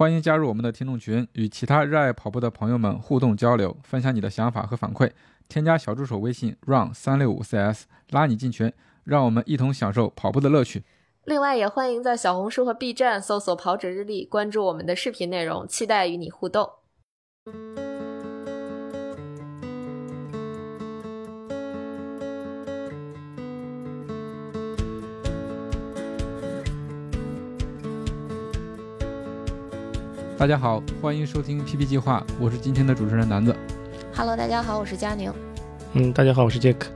欢迎加入我们的听众群，与其他热爱跑步的朋友们互动交流，分享你的想法和反馈。添加小助手微信 run 三六五 cs，拉你进群，让我们一同享受跑步的乐趣。另外，也欢迎在小红书和 B 站搜索“跑者日历”，关注我们的视频内容，期待与你互动。大家好，欢迎收听 PP 计划，我是今天的主持人南子。Hello，大家好，我是佳宁。嗯，大家好，我是杰克。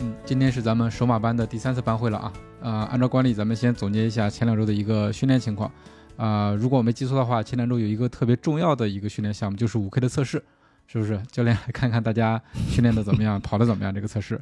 嗯，今天是咱们首马班的第三次班会了啊。呃，按照惯例，咱们先总结一下前两周的一个训练情况。啊、如果我没记错的话，前两周有一个特别重要的一个训练项目，就是五 K 的测试，是不是？教练来看看大家训练的怎么样，跑的怎么样？这个测试，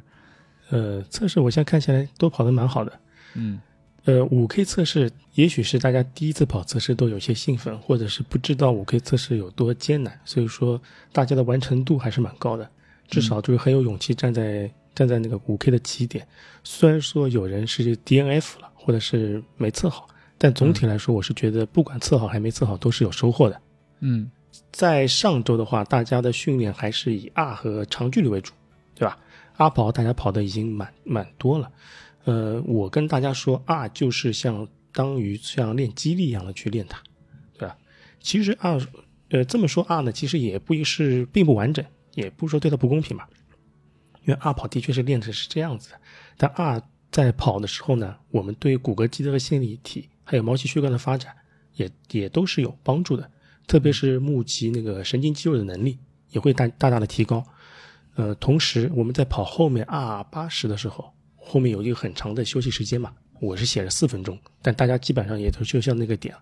呃，测试我现在看起来都跑得蛮好的。嗯呃，五 K 测试也许是大家第一次跑测试都有些兴奋，或者是不知道五 K 测试有多艰难，所以说大家的完成度还是蛮高的，至少就是很有勇气站在站在那个五 K 的起点。虽然说有人是 DNF 了，或者是没测好，但总体来说，我是觉得不管测好还没测好都是有收获的。嗯在上周的话，大家的训练还是以 R 和长距离为主，对吧阿跑大家跑的已经蛮蛮多了。呃，我跟大家说，R 就是相当于像练肌力一样的去练它，对吧？其实 R，呃，这么说 R 呢，其实也不是并不完整，也不是说对它不公平吧。因为二跑的确是练的是这样子的，但 R 在跑的时候呢，我们对骨骼肌的线粒体还有毛细血管的发展也也都是有帮助的。特别是募集那个神经肌肉的能力也会大大大的提高。呃，同时我们在跑后面 R 八十的时候，后面有一个很长的休息时间嘛，我是写了四分钟，但大家基本上也都就像那个点，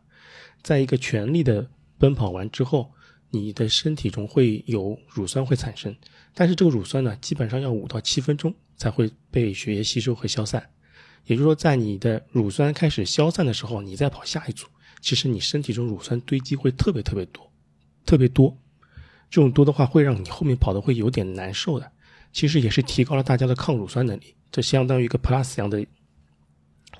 在一个全力的奔跑完之后，你的身体中会有乳酸会产生，但是这个乳酸呢，基本上要五到七分钟才会被血液吸收和消散。也就是说，在你的乳酸开始消散的时候，你再跑下一组，其实你身体中乳酸堆积会特别特别多，特别多。这种多的话，会让你后面跑的会有点难受的。其实也是提高了大家的抗乳酸能力，这相当于一个 plus 一样的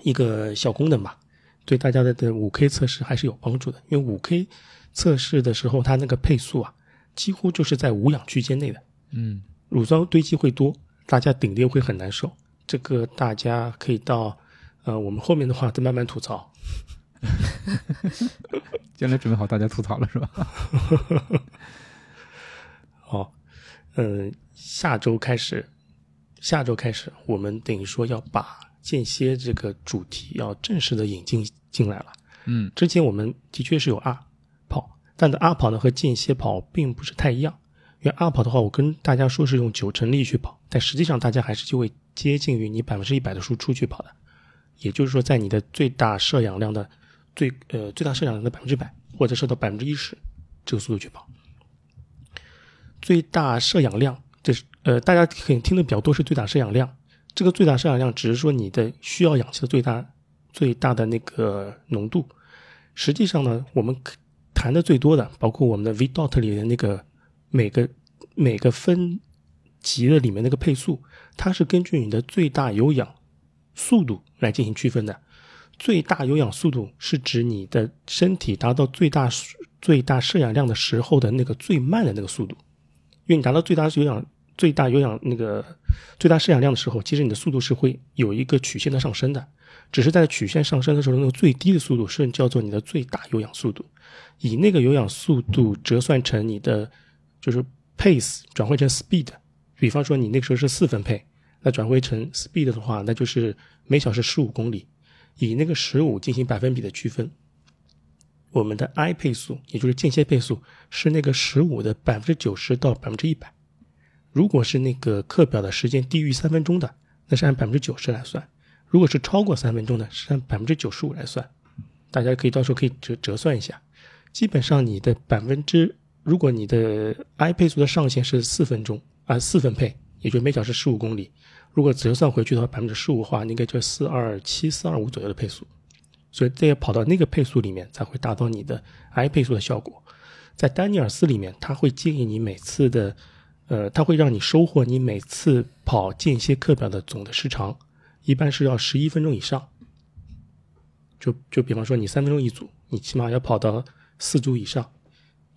一个小功能吧，对大家的的五 K 测试还是有帮助的。因为五 K 测试的时候，它那个配速啊，几乎就是在无氧区间内的。嗯乳酸堆积会多，大家顶的会很难受。这个大家可以到，呃，我们后面的话再慢慢吐槽。将来准备好大家吐槽了是吧？好，嗯，下周开始，下周开始，我们等于说要把间歇这个主题要正式的引进进来了。嗯之前我们的确是有 R 跑，但的 R 跑呢和间歇跑并不是太一样。因为 R 跑的话，我跟大家说是用九成力去跑，但实际上大家还是就会接近于你百分之一百的输出去跑的。也就是说，在你的最大摄氧量的最呃最大摄氧量的百分之百，或者摄到百分之一十这个速度去跑。最大摄氧量，呃大家可能听的比较多是最大摄氧量。这个最大摄氧量只是说你的需要氧气的最大最大的那个浓度。实际上呢，我们谈的最多的，包括我们的 V dot 里的那个每个每个分级的里面那个配速，它是根据你的最大有氧速度来进行区分的。最大有氧速度是指你的身体达到最大最大摄氧量的时候的那个最慢的那个速度，因为你达到最大有氧最大有氧那个最大摄氧量的时候，其实你的速度是会有一个曲线的上升的，只是在曲线上升的时候，那个最低的速度是叫做你的最大有氧速度，以那个有氧速度折算成你的就是 pace 转换成 speed，比方说你那个时候是四分配，那转换成 speed 的话，那就是每小时十五公里，以那个十五进行百分比的区分。我们的 I 配速，也就是间歇配速，是那个十五的百分之九十到百分之一百。如果是那个课表的时间低于三分钟的，那是按百分之九十来算；如果是超过三分钟的，是按百分之九十五来算。大家可以到时候可以折折算一下。基本上你的百分之，如果你的 I 配速的上限是四分钟啊，四分配，也就每小时十五公里。如果折算回去的话，百分之十五的话，应该就四二七、四二五左右的配速。所以这要跑到那个配速里面，才会达到你的 I 配速的效果。在丹尼尔斯里面，他会建议你每次的，呃，它会让你收获你每次跑间歇课表的总的时长，一般是要十一分钟以上。就就比方说你三分钟一组，你起码要跑到四组以上，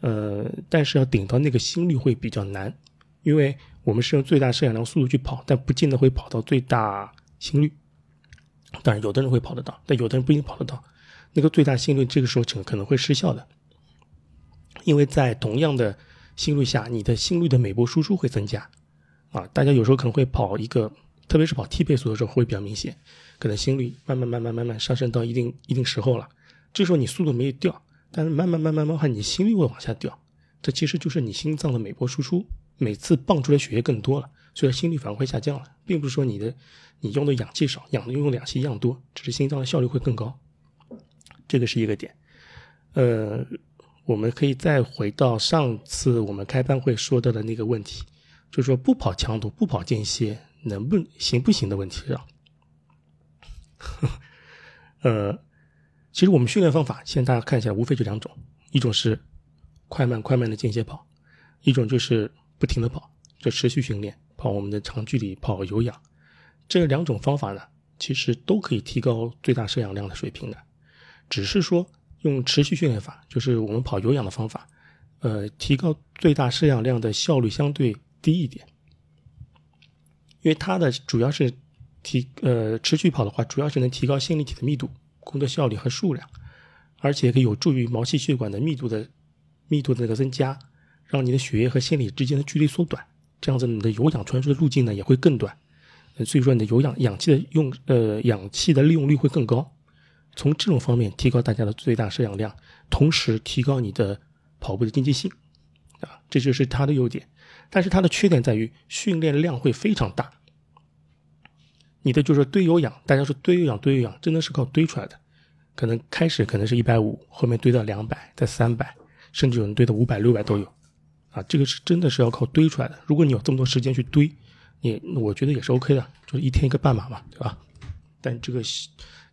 呃，但是要顶到那个心率会比较难，因为我们是用最大摄氧量速度去跑，但不见得会跑到最大心率。当然，有的人会跑得到，但有的人不一定跑得到。那个最大心率这个时候可可能会失效的，因为在同样的心率下，你的心率的每波输出会增加。啊，大家有时候可能会跑一个，特别是跑 T 配速的时候会比较明显，可能心率慢慢慢慢慢慢上升到一定一定时候了，这时候你速度没有掉，但是慢慢慢慢慢慢，你心率会往下掉。这其实就是你心脏的每波输出，每次泵出来血液更多了，所以心率反而会下降了，并不是说你的你用的氧气少，氧用氧气一样多，只是心脏的效率会更高。这个是一个点，呃，我们可以再回到上次我们开班会说到的那个问题，就是说不跑强度、不跑间歇能不行不行的问题上。呃，其实我们训练方法现在大家看一下无非就两种，一种是快慢快慢的间歇跑，一种就是不停的跑，就持续训练跑我们的长距离跑有氧。这两种方法呢，其实都可以提高最大摄氧量的水平的。只是说用持续训练法，就是我们跑有氧的方法，呃，提高最大摄氧量的效率相对低一点，因为它的主要是提呃持续跑的话，主要是能提高线粒体的密度、工作效率和数量，而且可以有助于毛细血管的密度的密度的那个增加，让你的血液和线粒之间的距离缩短，这样子你的有氧传输的路径呢也会更短，所以说你的有氧氧气的用呃氧气的利用率会更高。从这种方面提高大家的最大摄氧量，同时提高你的跑步的经济性，啊，这就是它的优点。但是它的缺点在于训练量会非常大。你的就是堆有氧，大家说堆有氧堆有氧，真的是靠堆出来的。可能开始可能是一百五，后面堆到两百，再三百，甚至有人堆到五百、六百都有。啊，这个是真的是要靠堆出来的。如果你有这么多时间去堆，你我觉得也是 OK 的，就是一天一个半马嘛，对吧？但这个。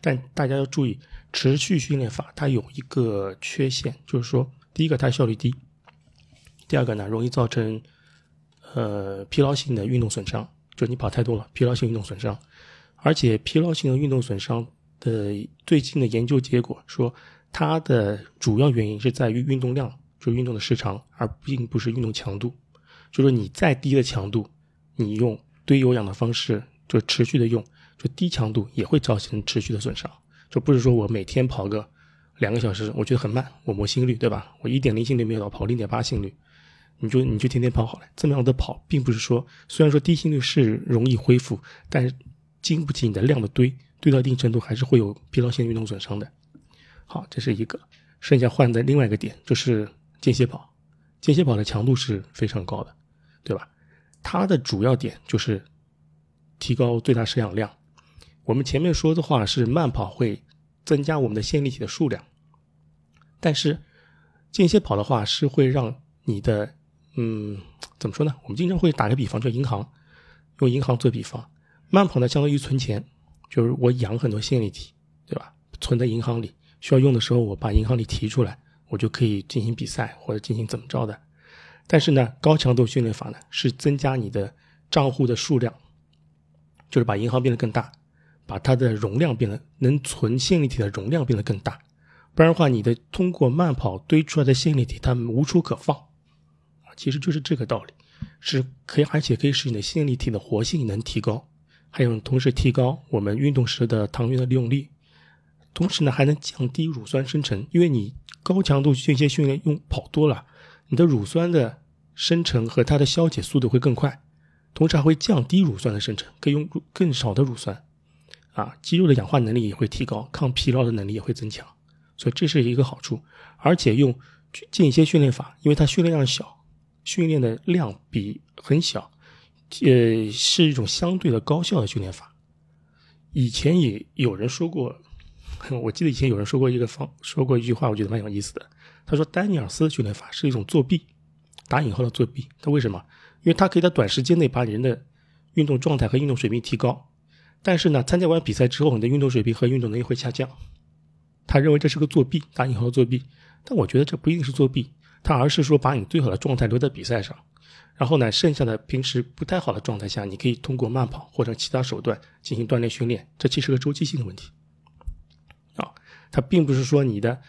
但大家要注意，持续训练法它有一个缺陷，就是说，第一个它效率低，第二个呢容易造成呃疲劳性的运动损伤，就你跑太多了，疲劳性运动损伤，而且疲劳性的运动损伤的最近的研究结果说，它的主要原因是在于运动量，就是运动的时长，而并不是运动强度。就说你再低的强度，你用堆有氧的方式，就持续的用。就低强度也会造成持续的损伤，就不是说我每天跑个两个小时，我觉得很慢，我磨心率，对吧？我一点零心率没有到，跑零点八心率，你就你就天天跑好了。这么样的跑，并不是说，虽然说低心率是容易恢复，但是经不起你的量的堆，堆到一定程度还是会有疲劳性运动损伤的。好，这是一个。剩下换的另外一个点就是间歇跑，间歇跑的强度是非常高的，对吧？它的主要点就是提高最大摄氧量。我们前面说的话是慢跑会增加我们的线粒体的数量，但是间歇跑的话是会让你的，嗯，怎么说呢？我们经常会打个比方，叫银行，用银行做比方。慢跑呢，相当于存钱，就是我养很多线粒体，对吧？存在银行里，需要用的时候我把银行里提出来，我就可以进行比赛或者进行怎么着的。但是呢，高强度训练法呢，是增加你的账户的数量，就是把银行变得更大。把它的容量变得能存线粒体的容量变得更大，不然的话，你的通过慢跑堆出来的线粒体它无处可放，其实就是这个道理，是可以，而且可以使你的线粒体的活性能提高，还有同时提高我们运动时的糖原的利用率，同时呢还能降低乳酸生成，因为你高强度间歇训练用跑多了，你的乳酸的生成和它的消解速度会更快，同时还会降低乳酸的生成，可以用更少的乳酸。啊，肌肉的氧化能力也会提高，抗疲劳的能力也会增强，所以这是一个好处。而且用间歇训练法，因为它训练量小，训练的量比很小，呃，是一种相对的高效的训练法。以前也有人说过，我记得以前有人说过一个方，说过一句话，我觉得蛮有意思的。他说丹尼尔斯训练法是一种作弊，打引号的作弊。他为什么？因为他可以在短时间内把人的运动状态和运动水平提高。但是呢，参加完比赛之后，你的运动水平和运动能力会下降。他认为这是个作弊，打引号的作弊。但我觉得这不一定是作弊，他而是说把你最好的状态留在比赛上，然后呢，剩下的平时不太好的状态下，你可以通过慢跑或者其他手段进行锻炼训练。这其实是个周期性的问题。啊，它并不是说你的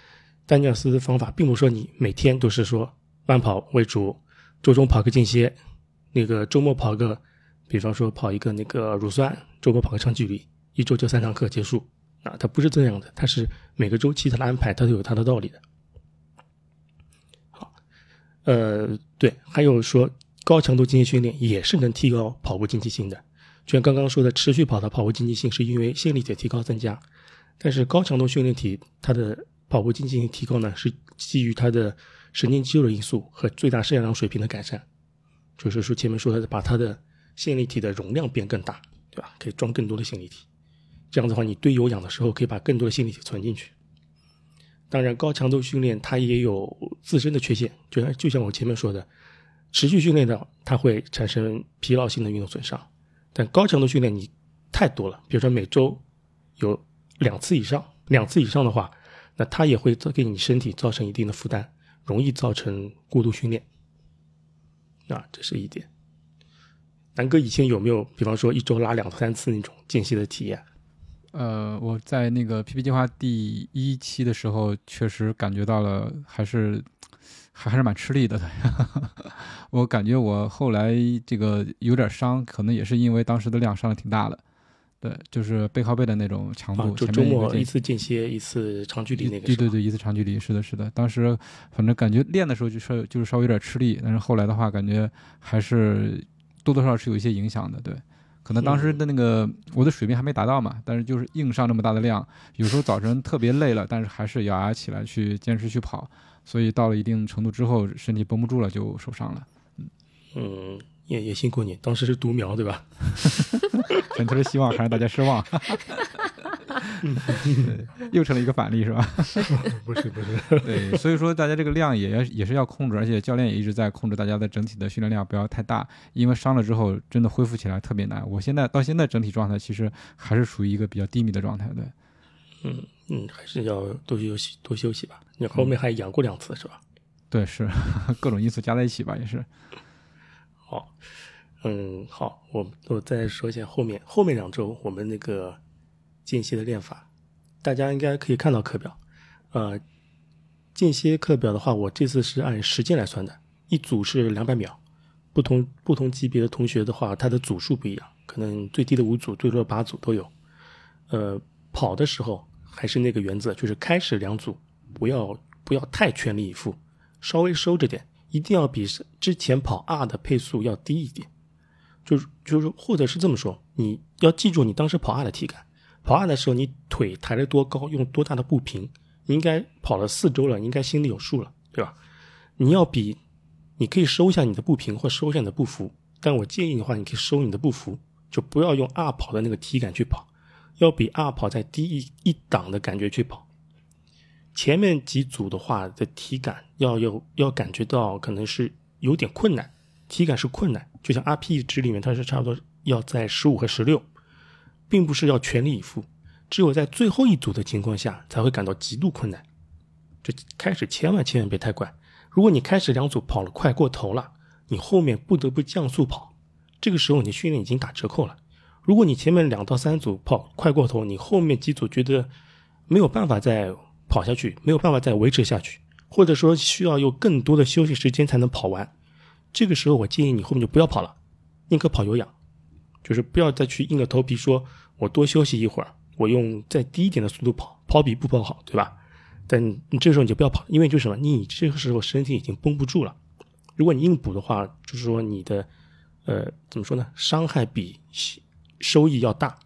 丹尼尔斯的方法并不是说你每天都是说慢跑为主，周中跑个间歇，那个周末跑个，比方说跑一个那个乳酸，周末跑个长距离，一周就三堂课结束。啊，它不是这样的，它是每个周期它的安排，它都有它的道理的。好，呃，对，还有说高强度间歇训练也是能提高跑步经济性的，就像刚刚说的，持续跑的跑步经济性是因为线粒体提高增加，但是高强度训练体它的跑步经济性提高呢，是基于它的神经肌肉的因素和最大摄氧量水平的改善，就是说前面说的把它的线粒体的容量变更大，对吧？可以装更多的线粒体，这样的话，你堆有氧的时候可以把更多的线粒体存进去。当然，高强度训练它也有自身的缺陷，就像就像我前面说的，持续训练的它会产生疲劳性的运动损伤，但高强度训练你太多了，比如说每周有两次以上，两次以上的话。那它也会给你身体造成一定的负担，容易造成过度训练。啊，这是一点。南哥以前有没有，比方说一周拉两三次那种间歇的体验？呃，我在那个 PP 计划第一期的时候，确实感觉到了，还是还还是蛮吃力的。我感觉我后来这个有点伤，可能也是因为当时的量伤的挺大的。对，就是背靠背的那种强度，就周末一次间歇，一次长距离那个。对对对，一次长距离，是的，是的。当时反正感觉练的时候就是就是稍微有点吃力，但是后来的话感觉还是多多少少是有一些影响的。对，可能当时的那个我的水平还没达到嘛，但是就是硬上这么大的量，有时候早晨特别累了，但是还是咬牙起来去坚持去跑，所以到了一定程度之后，身体绷不住了就受伤了。嗯嗯。也也辛苦你，当时是独苗对吧？本特的希望还让大家失望，又成了一个反例是吧？不是不是，对，所以说大家这个量也要也是要控制，而且教练也一直在控制大家的整体的训练量不要太大，因为伤了之后真的恢复起来特别难。我现在到现在整体状态其实还是属于一个比较低迷的状态，对。嗯嗯，还是要多休息多休息吧。你后面还养过两次是吧？对，是 各种因素加在一起吧，也是。好，嗯，好，我我再说一下后面后面两周我们那个间歇的练法，大家应该可以看到课表，呃，间歇课表的话，我这次是按时间来算的，一组是两百秒，不同不同级别的同学的话，他的组数不一样，可能最低的五组，最多的八组都有，呃，跑的时候还是那个原则，就是开始两组不要不要太全力以赴，稍微收着点。一定要比之前跑 R 的配速要低一点，就是就是或者是这么说，你要记住你当时跑 R 的体感，跑二的时候你腿抬得多高，用多大的步频，你应该跑了四周了，应该心里有数了，对吧？你要比，你可以收下你的步频或收下你的步幅，但我建议的话，你可以收你的步幅，就不要用二跑的那个体感去跑，要比二跑再低一一档的感觉去跑。前面几组的话的体感要有要感觉到可能是有点困难，体感是困难，就像 RPE 值里面它是差不多要在十五和十六，并不是要全力以赴，只有在最后一组的情况下才会感到极度困难。这开始千万千万别太快，如果你开始两组跑了快过头了，你后面不得不降速跑，这个时候你训练已经打折扣了。如果你前面两到三组跑快过头，你后面几组觉得没有办法再。跑下去没有办法再维持下去，或者说需要有更多的休息时间才能跑完。这个时候，我建议你后面就不要跑了，宁可跑有氧，就是不要再去硬着头皮说我多休息一会儿，我用再低一点的速度跑，跑比不跑好，对吧？但你这时候你就不要跑，因为就是什么，你这个时候身体已经绷不住了。如果你硬补的话，就是说你的呃怎么说呢？伤害比收益要大。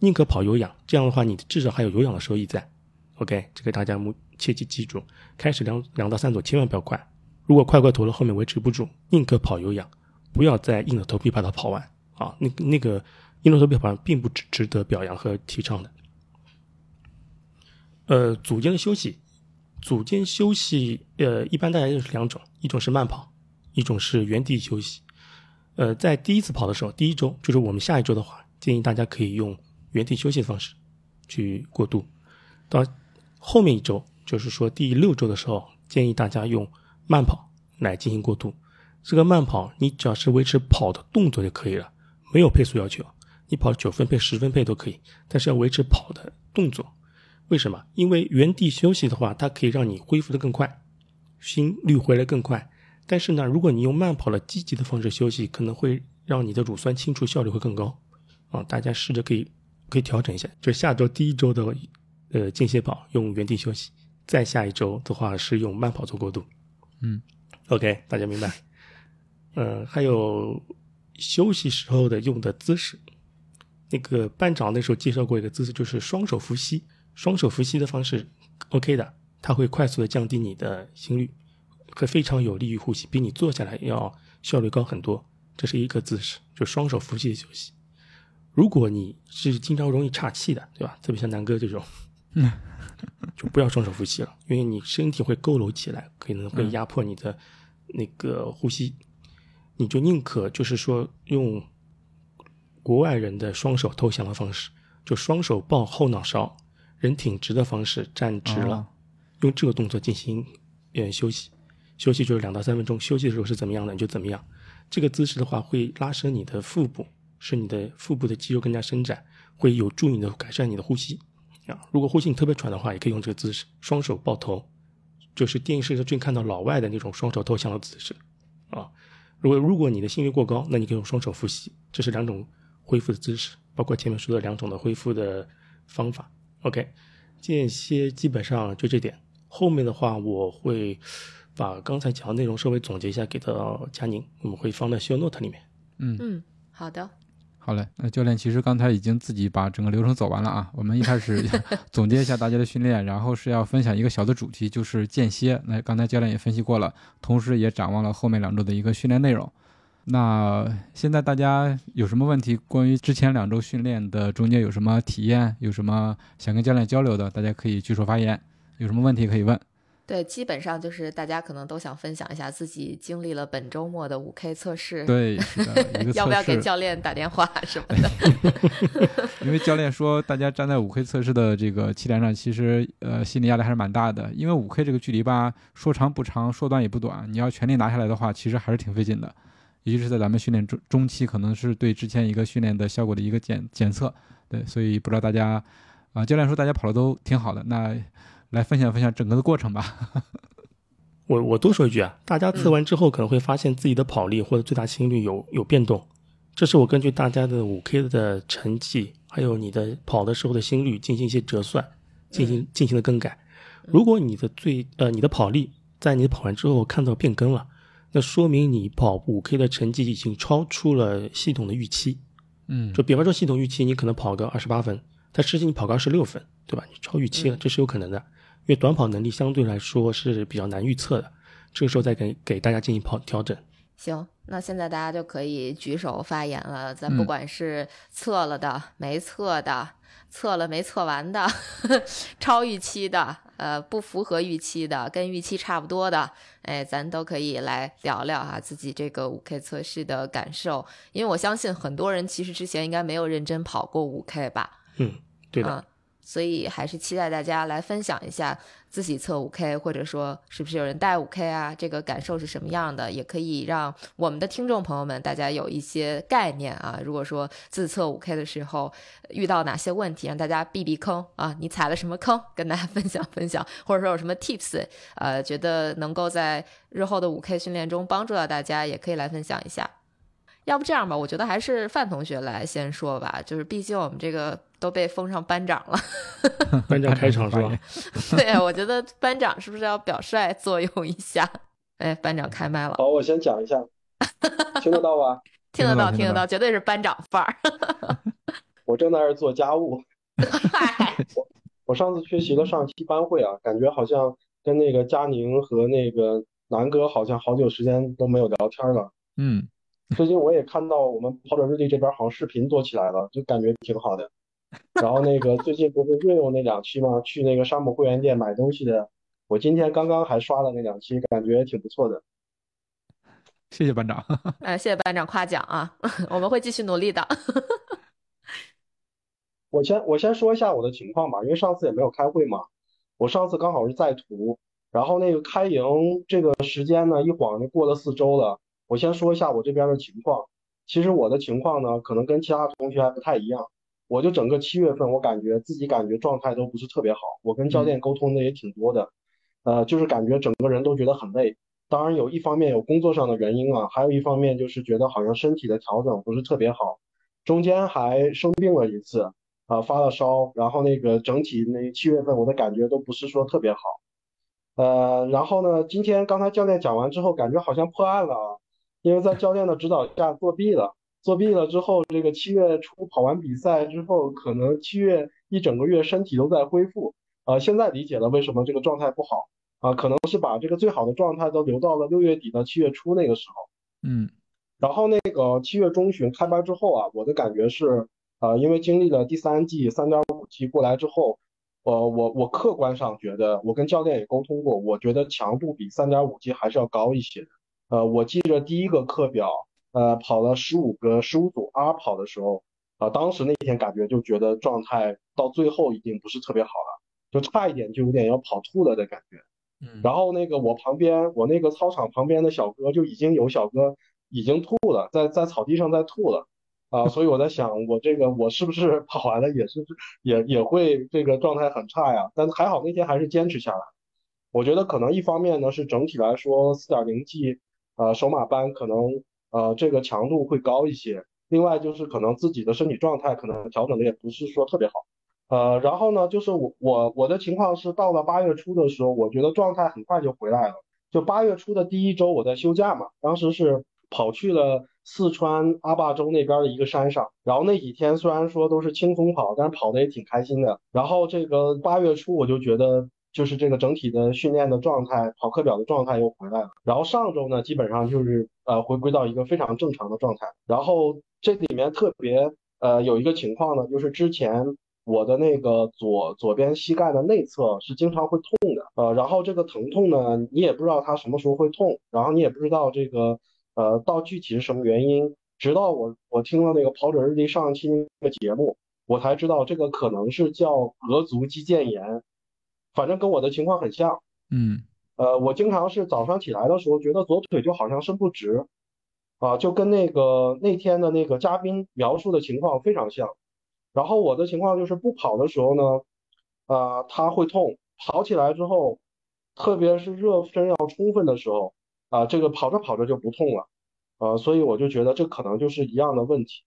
宁可跑有氧，这样的话你至少还有有氧的收益在。OK，这个大家目切记记住，开始两两到三组千万不要快，如果快快投了，后面维持不住，宁可跑有氧，不要再硬着头皮把它跑完啊！那那个运动手表好像并不值值得表扬和提倡的。呃，组间的休息，组间休息，呃，一般大家就是两种，一种是慢跑，一种是原地休息。呃，在第一次跑的时候，第一周就是我们下一周的话，建议大家可以用原地休息的方式去过渡到。后面一周，就是说第六周的时候，建议大家用慢跑来进行过渡。这个慢跑，你只要是维持跑的动作就可以了，没有配速要求。你跑九分配、十分配都可以，但是要维持跑的动作。为什么？因为原地休息的话，它可以让你恢复的更快，心率回来更快。但是呢，如果你用慢跑的积极的方式休息，可能会让你的乳酸清除效率会更高。啊，大家试着可以可以调整一下，就下周第一周的呃间歇跑用原地休息，再下一周的话是用慢跑做过渡。嗯，OK，大家明白。嗯，还有休息时候的用的姿势，那个班长那时候介绍过一个姿势，就是双手伏膝。双手伏膝的方式 OK 的，它会快速的降低你的心率，会非常有利于呼吸，比你坐下来要效率高很多。这是一个姿势，就双手伏膝的休息。如果你是经常容易岔气的，对吧？特别像南哥这种，嗯，就不要双手伏膝了，因为你身体会佝偻起来，可能会压迫你的那个呼吸。你就宁可就是说用国外人的双手投降的方式，就双手抱后脑勺，人挺直的方式站直了，用这个动作进行嗯休息。休息就是两到三分钟，休息的时候是怎么样的你就怎么样。这个姿势的话会拉伸你的腹部，使你的腹部的肌肉更加伸展，会有助于你的改善你的呼吸。啊，如果呼吸你特别喘的话，也可以用这个姿势，双手抱头，就是电视上最看到老外的那种双手投降的姿势啊。如果如果你的心率过高，那你可以用双手呼吸，这是两种恢复的知识，包括前面说的两种的恢复的方法。OK，间歇基本上就这点，后面的话我会把刚才讲的内容稍微总结一下给到佳宁，我们会放在 show note 里面。嗯嗯，好的。好嘞，那教练其实刚才已经自己把整个流程走完了啊。我们一开始 总结一下大家的训练，然后是要分享一个小的主题，就是间歇。那刚才教练也分析过了，同时也展望了后面两周的一个训练内容。那现在大家有什么问题？关于之前两周训练的中间有什么体验？有什么想跟教练交流的？大家可以举手发言。有什么问题可以问？对，基本上就是大家可能都想分享一下自己经历了本周末的五 K 测试。对，要不要给教练打电话什么的？因为教练说，大家站在五 K 测试的这个起点上，其实呃心理压力还是蛮大的。因为五 K 这个距离吧，说长不长，说短也不短，你要全力拿下来的话，其实还是挺费劲的。尤其是在咱们训练中中期，可能是对之前一个训练的效果的一个检检测。对，所以不知道大家啊、教练说大家跑的都挺好的，那来分享分享整个的过程吧。我我多说一句啊，大家测完之后可能会发现自己的跑力或者最大心率有有变动，这是我根据大家的五 K 的成绩，还有你的跑的时候的心率进行一些折算，进行进行了更改。如果你的最呃你的跑力在你跑完之后看到变更了，那说明你跑五 K 的成绩已经超出了系统的预期。嗯就比方说系统预期你可能跑个二十八分，但实际你跑个二十六分，对吧？你超预期了，这是有可能的。因为短跑能力相对来说是比较难预测的，这个时候再给给大家进行跑调整。行，那现在大家就可以举手发言了。咱不嗯管是测了的、没测的、测了没测完的、超预期的、呃不符合预期的、跟预期差不多的，哎，咱都可以来聊聊啊自己这个五 K 测试的感受。因为我相信很多人其实之前应该没有认真跑过五 K 吧，嗯，对的。嗯，所以还是期待大家来分享一下自己测五 K，或者说是不是有人带五 K 啊？这个感受是什么样的？也可以让我们的听众朋友们大家有一些概念啊。如果说自测五 K 的时候遇到哪些问题，让大家避避坑啊，你踩了什么坑，跟大家分享分享，或者说有什么 tips，呃，觉得能够在日后的五 K 训练中帮助到大家，也可以来分享一下。要不这样吧，我觉得还是范同学来先说吧，就是毕竟我们这个都被封上班长了。班长开场是吧？对啊，我觉得班长是不是要表率作用一下？哎，班长开麦了，好，我先讲一下，听得到吧？听得到，听得到听得到听得到，绝对是班长范儿。我正在这儿做家务。嗨，我上次缺席了上期班会啊，感觉好像跟那个佳宁和那个南哥好像好久时间都没有聊天了。嗯，最近我也看到我们跑者日历这边好像视频做起来了，就感觉挺好的。然后那个最近不是运用那两期吗？去那个山姆会员店买东西的，我今天刚刚还刷了那两期，感觉挺不错的。谢谢班长。哎，谢谢班长夸奖啊，我们会继续努力的。我先我先说一下我的情况吧，因为上次也没有开会嘛，我上次刚好是在途，然后那个开营这个时间呢，一晃就过了四周了。我先说一下我这边的情况，其实我的情况呢，可能跟其他同学还不太一样，我就整个七月份，我感觉自己感觉状态都不是特别好，我跟教练沟通的也挺多的，呃，就是感觉整个人都觉得很累。当然有一方面有工作上的原因啊，还有一方面就是觉得好像身体的调整不是特别好，中间还生病了一次，啊，发了烧，然后那个整体那七月份我的感觉都不是说特别好，呃，然后呢，今天刚才教练讲完之后，感觉好像破案了啊，因为在教练的指导下作弊了。作弊了之后，这个七月初跑完比赛之后，可能七月一整个月身体都在恢复。啊，现在理解了为什么这个状态不好啊，可能是把这个最好的状态都留到了六月底到七月初那个时候。嗯，然后那个七月中旬开班之后啊，我的感觉是，呃，因为经历了第三季三点五季过来之后，呃，我我客观上觉得，我跟教练也沟通过，我觉得强度比三点五 G 还是要高一些。呃，我记着第一个课表。呃，跑了十五个十五组 R 跑的时候，啊，当时那天感觉就觉得状态到最后已经不是特别好了，就差一点就有点要跑吐了的感觉。嗯，然后那个我旁边，我那个操场旁边的小哥就已经有小哥已经吐了，在在草地上在吐了，啊，所以我在想，我这个我是不是 跑完了也是也也会这个状态很差呀？但还好那天还是坚持下来。我觉得可能一方面呢是整体来说四点零 G，呃，首马班可能。呃，这个强度会高一些。另外就是可能自己的身体状态可能调整的也不是说特别好。呃，然后呢，就是我我我的情况是到了八月初的时候，我觉得状态很快就回来了。就八月初的第一周我在休假嘛，当时是跑去了四川阿坝州那边的一个山上，然后那几天虽然说都是轻松跑，但是跑的也挺开心的。然后这个八月初我就觉得。就是这个整体的训练的状态，跑课表的状态又回来了。然后上周呢，基本上就是呃回归到一个非常正常的状态。然后这里面特别呃有一个情况呢，就是之前我的那个左左边膝盖的内侧是经常会痛的，呃，然后这个疼痛呢，你也不知道它什么时候会痛，然后你也不知道这个呃到具体是什么原因，直到我我听了那个跑者日历上期那个节目，我才知道这个可能是叫额足肌腱炎。反正跟我的情况很像，嗯，呃，我经常是早上起来的时候觉得左腿就好像伸不直，啊，就跟那个那天的那个嘉宾描述的情况非常像。然后我的情况就是不跑的时候呢，啊，它会痛；跑起来之后，特别是热身要充分的时候，啊，这个跑着跑着就不痛了，呃，所以我就觉得这可能就是一样的问题，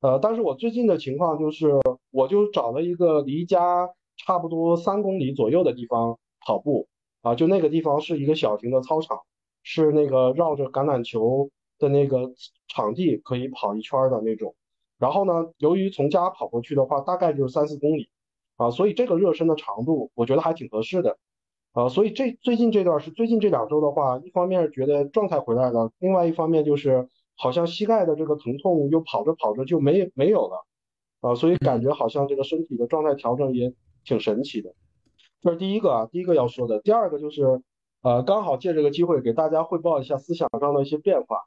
呃，但是我最近的情况就是，我就找了一个离家。差不多三公里左右的地方跑步啊，就那个地方是一个小型的操场，是那个绕着橄榄球的那个场地可以跑一圈的那种。然后呢，由于从家跑过去的话，大概就是三四公里啊，所以这个热身的长度我觉得还挺合适的啊。所以这最近这段是最近这两周的话，一方面觉得状态回来了，另外一方面就是好像膝盖的这个疼痛又跑着跑着就没没有了啊，所以感觉好像这个身体的状态调整也。挺神奇的，这是第一个啊，第一个要说的。第二个就是，呃，刚好借这个机会给大家汇报一下思想上的一些变化。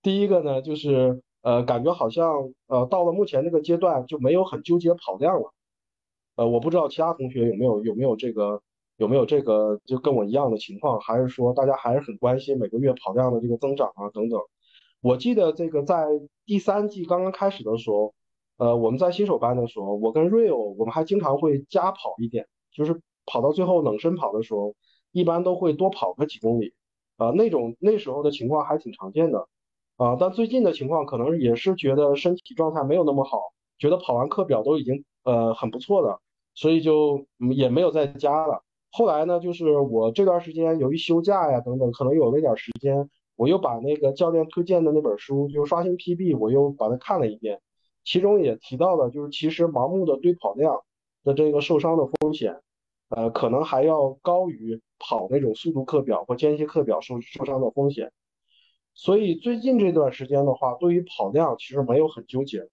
第一个呢，就是呃，感觉好像呃，到了目前这个阶段就没有很纠结跑量了。呃，我不知道其他同学有没有有没有这个有没有这个就跟我一样的情况，还是说大家还是很关心每个月跑量的这个增长啊等等。我记得这个在第三季刚刚开始的时候。呃，我们在新手班的时候，我跟 Rio，我们还经常会加跑一点，就是跑到最后冷身跑的时候，一般都会多跑个几公里，啊，那种那时候的情况还挺常见的，啊，但最近的情况可能也是觉得身体状态没有那么好，觉得跑完课表都已经呃很不错了，所以就也没有再加了。后来呢，就是我这段时间由于休假呀等等，可能有了点时间，我又把那个教练推荐的那本书，就刷新 PB，我又把它看了一遍。其中也提到了，就是其实盲目的堆跑量的这个受伤的风险，呃，可能还要高于跑那种速度课表或间歇课表受受伤的风险。所以最近这段时间的话，对于跑量其实没有很纠结，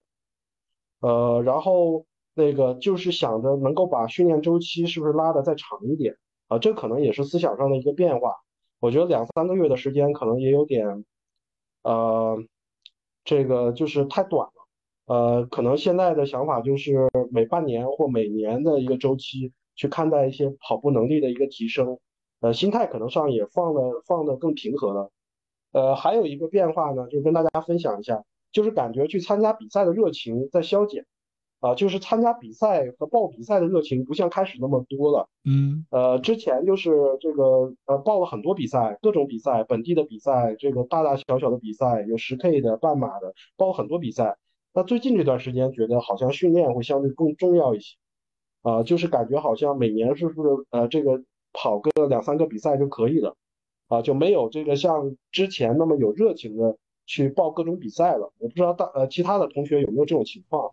呃，然后那个就是想着能够把训练周期是不是拉的再长一点啊，这可能也是思想上的一个变化。我觉得两三个月的时间可能也有点，呃，这个就是太短。呃，可能现在的想法就是每半年或每年的一个周期去看待一些跑步能力的一个提升，呃，心态可能上也放的放的更平和了。呃，还有一个变化呢，就跟大家分享一下，就是感觉去参加比赛的热情在消减。啊，就是参加比赛和报比赛的热情不像开始那么多了。嗯呃，之前就是这个呃报了很多比赛，各种比赛，本地的比赛，这个大大小小的比赛，有十 K 的、半马的，报了很多比赛。那最近这段时间觉得好像训练会相对更重要一些，啊、就是感觉好像每年是不是呃这个跑个两三个比赛就可以了，啊，就没有这个像之前那么有热情的去报各种比赛了。我不知道大呃其他的同学有没有这种情况。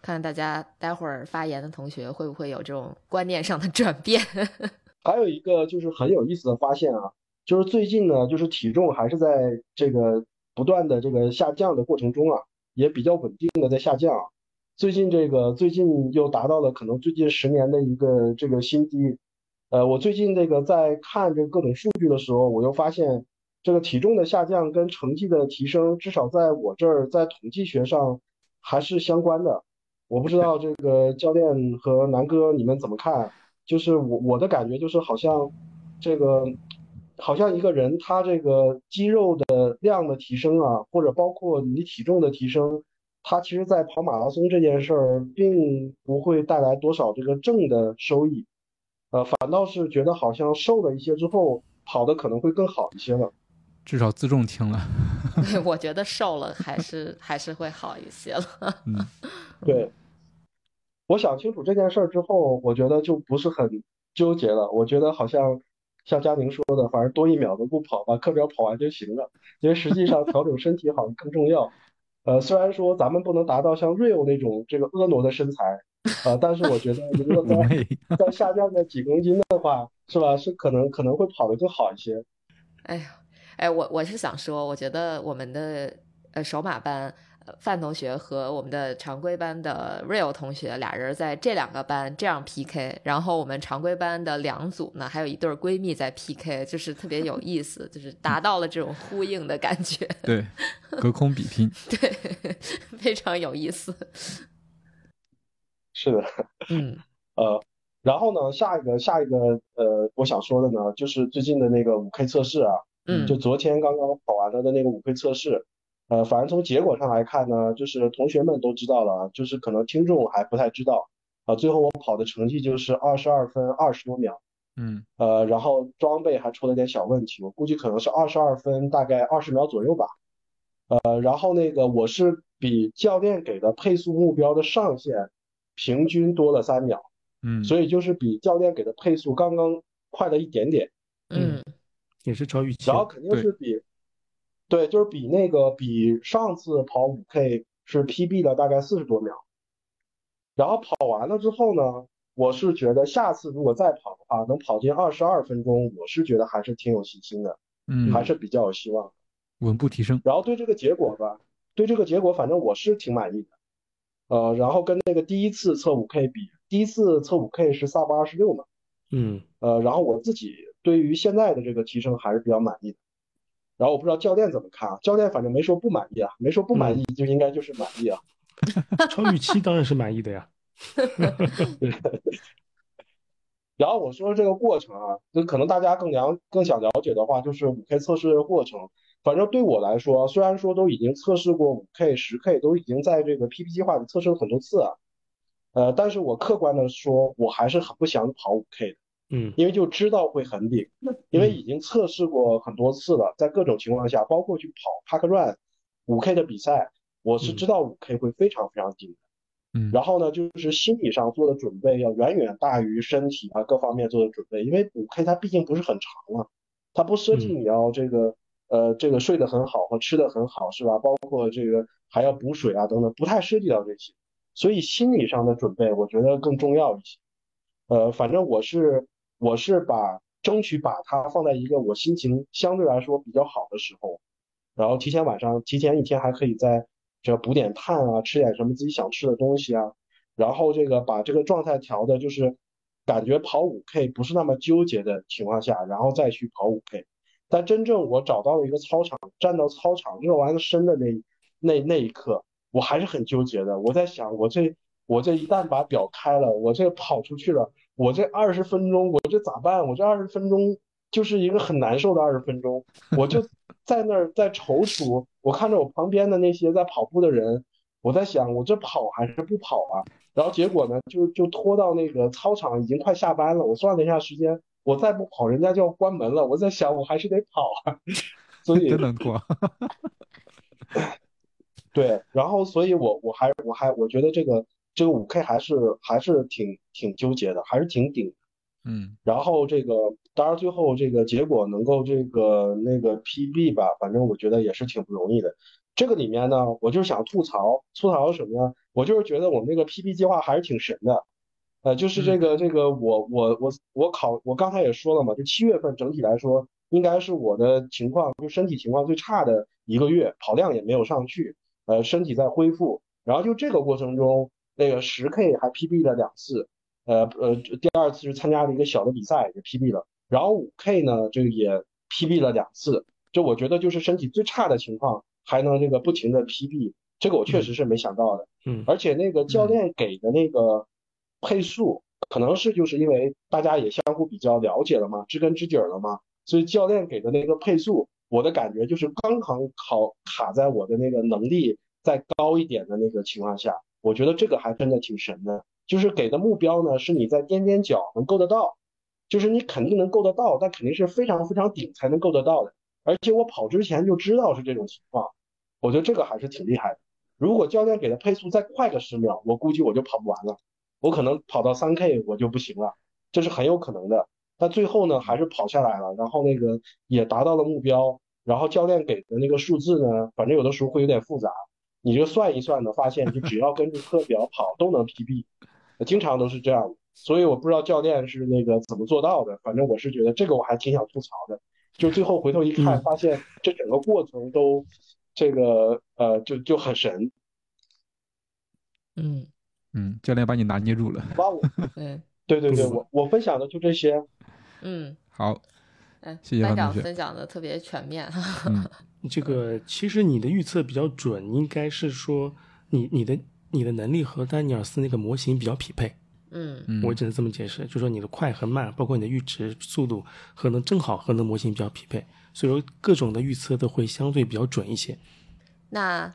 看大家待会儿发言的同学会不会有这种观念上的转变？还有一个就是很有意思的发现啊，就是最近呢，就是体重还是在这个不断的这个下降的过程中啊，也比较稳定的在下降。最近这个最近又达到了可能最近十年的一个这个新低。呃，我最近这个在看这各种数据的时候，我又发现这个体重的下降跟成绩的提升，至少在我这儿在统计学上还是相关的。我不知道这个教练和南哥你们怎么看？就是我我的感觉就是好像这个好像一个人他这个肌肉的量的提升啊，或者包括你体重的提升，他其实在跑马拉松这件事儿并不会带来多少这个正的收益，呃，反倒是觉得好像瘦了一些之后跑的可能会更好一些了。至少自重轻了。对，我觉得瘦了还是还是会好一些了。嗯 对，我想清楚这件事儿之后，我觉得就不是很纠结了。我觉得好像像佳宁说的，反正多一秒都不跑，把课表跑完就行了。因为实际上调整身体好像更重要。呃，虽然说咱们不能达到像 Rio 那种这个婀娜的身材，呃，但是我觉得如果在妩媚。在下降个几公斤的话，是吧？是可能可能会跑得更好一些。哎呀，哎，我我是想说，我觉得我们的呃首马班。呃范同学和我们的常规班的 Real 同学俩人在这两个班这样 PK，然后我们常规班的两组呢，还有一对闺蜜在 PK，就是特别有意思，就是 达到了这种呼应的感觉，对，隔空比拼。对，非常有意思。是的，嗯呃，然后呢，下一个下一个呃，我想说的呢，就是最近的那个五 K 测试啊，嗯，就昨天刚刚跑完了的那个五 K 测试。呃，反正从结果上来看呢，就是同学们都知道了，就是可能听众还不太知道啊。最后我跑的成绩就是二十二分二十多秒，嗯呃，然后装备还出了点小问题，我估计可能是二十二分大概二十秒左右吧。呃，然后那个我是比教练给的配速目标的上限平均多了三秒，嗯，所以就是比教练给的配速刚刚快了一点点，嗯也是超预期然。后肯定是比。对，就是比那个比上次跑五 K 是 PB 了大概四十多秒，然后跑完了之后呢，我是觉得下次如果再跑的话，能跑进二十二分钟，我是觉得还是挺有信心的，嗯还是比较有希望。稳步提升。然后对这个结果吧，对这个结果反正我是挺满意的，呃，然后跟那个第一次测五 K 比，第一次测五 K 是萨博二十六嘛，嗯，呃，然后我自己对于现在的这个提升还是比较满意的。然后我不知道教练怎么看啊？教练反正没说不满意啊，没说不满意就应该就是满意啊。超预期当然是满意的呀。然后我说这个过程啊，就可能大家更了更想了解的话，就是五 K 测试的过程。反正对我来说，虽然说都已经测试过五 K、十 K，都已经在这个 PP 计划里测试了很多次啊，呃，但是我客观的说，我还是很不想跑五 K 的。嗯因为就知道会很顶，因为已经测试过很多次了，在各种情况下，包括去跑 Park Run 五 K 的比赛，我是知道五 K 会非常非常顶的。嗯，然后呢，就是心理上做的准备要远远大于身体啊各方面做的准备，因为五 K 它毕竟不是很长啊，它不涉及你要这个呃这个睡得很好和吃得很好是吧？包括这个还要补水啊等等，不太涉及到这些，所以心理上的准备我觉得更重要一些。呃，反正我是我是把争取把它放在一个我心情相对来说比较好的时候，然后提前晚上提前一天还可以在这补点碳啊，吃点什么自己想吃的东西啊，然后这个把这个状态调的就是感觉跑五 K 不是那么纠结的情况下，然后再去跑五 K。但真正我找到了一个操场，站到操场热完身的那那那一刻，我还是很纠结的。我在想，我这我这一旦把表开了，我这跑出去了，我这二十分钟，我这咋办？我这二十分钟就是一个很难受的二十分钟，我就 在那儿在踌躇。我看着我旁边的那些在跑步的人，我在想我这跑还是不跑啊？然后结果呢，就就拖到那个操场已经快下班了，我算了一下时间，我再不跑，人家就要关门了。我在想我还是得跑啊，所以真能拖。对，然后所以我我还我还我觉得这个这个五 K 还是还是挺挺纠结的，还是挺顶。嗯然后这个当然最后这个结果能够这个那个 PB 吧，反正我觉得也是挺不容易的。这个里面呢，我就是想吐槽吐槽什么呢？我就是觉得我们这个 PB 计划还是挺神的。呃，就是这个这个我我我我考我刚才也说了嘛，就七月份整体来说应该是我的情况就身体情况最差的一个月，跑量也没有上去，呃，身体在恢复。然后就这个过程中，那个十 K 还 PB 了两次，呃呃，第二次是参加了一个小的比赛也 PB 了，然后五 K 呢这个也 PB 了两次，就我觉得就是身体最差的情况还能这个不停的 PB，这个我确实是没想到的。嗯。而且那个教练给的那个配速，可能是就是因为大家也相互比较了解了嘛，知根知底儿了嘛，所以教练给的那个配速，我的感觉就是刚好考卡在我的那个能力再高一点的那个情况下，我觉得这个还真的挺神的。就是给的目标呢，是你在踮踮脚能够得到，就是你肯定能够得到，但肯定是非常非常顶才能够得到的。而且我跑之前就知道是这种情况，我觉得这个还是挺厉害的。如果教练给的配速再快个十秒，我估计我就跑不完了，我可能跑到三 K 我就不行了，这是很有可能的。但最后呢，还是跑下来了，然后那个也达到了目标，然后教练给的那个数字呢，反正有的时候会有点复杂，你就算一算呢，发现就只要跟着课表跑都能 PB，经常都是这样的。所以我不知道教练是那个怎么做到的，反正我是觉得这个我还挺想吐槽的。就最后回头一看，嗯发现这整个过程都这个呃就就很神，嗯，嗯，教练把你拿捏住了。哇，我 对，对对我我分享的就这些。嗯，好，嗯，谢谢班长分享的特别全面。嗯这个其实你的预测比较准，应该是说你你的你的能力和丹尼尔斯那个模型比较匹配。嗯嗯，我只能这么解释，就说你的快和慢，包括你的阈值速度和能正好和那模型比较匹配，所以说各种的预测都会相对比较准一些。那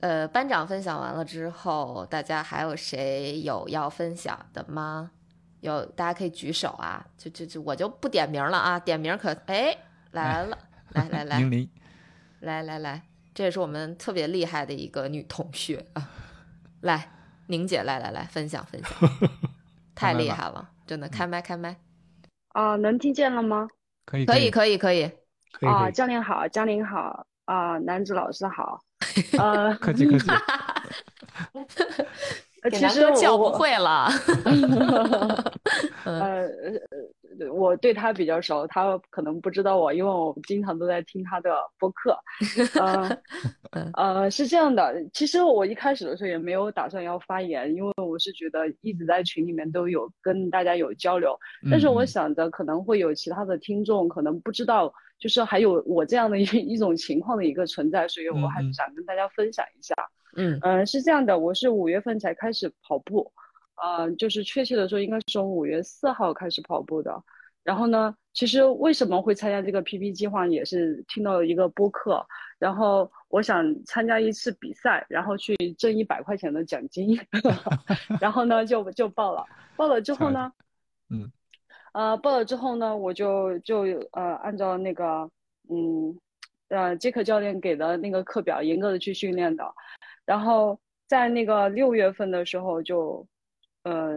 呃，班长分享完了之后，大家还有谁有要分享的吗？有，大家可以举手啊！就就就我就不点名了啊，点名可哎来了，来来来零零，来来来，这也是我们特别厉害的一个女同学啊！来，宁姐来来来分享分享，太厉害了，真的开麦开麦，啊、能听见了吗？可以可以可以可以，啊、可以可以，教练好，教练好，啊、男子老师好，呃，客气客气。呃给南其实我哥叫不我会了，呃呃，我对他比较熟，他可能不知道我，因为我经常都在听他的播客。呃 呃，是这样的，其实我一开始的时候也没有打算要发言，因为我是觉得一直在群里面都有跟大家有交流，但是我嗯想着可能会有其他的听众可能不知道，就是还有我这样的一一种情况的一个存在，所以我还是想跟大家分享一下。嗯嗯。嗯，是这样的，我是五月份才开始跑步，呃，就是确切的说，应该是从五月四号开始跑步的。然后呢，其实为什么会参加这个 PP 计划，也是听到了一个播客，然后我想参加一次比赛，然后去挣一百块钱的奖金，然后呢就就报了，报了之后呢，嗯，呃，报了之后呢，我就就呃按照那个嗯呃杰克教练给的那个课表严格的去训练的，然后在那个六月份的时候就呃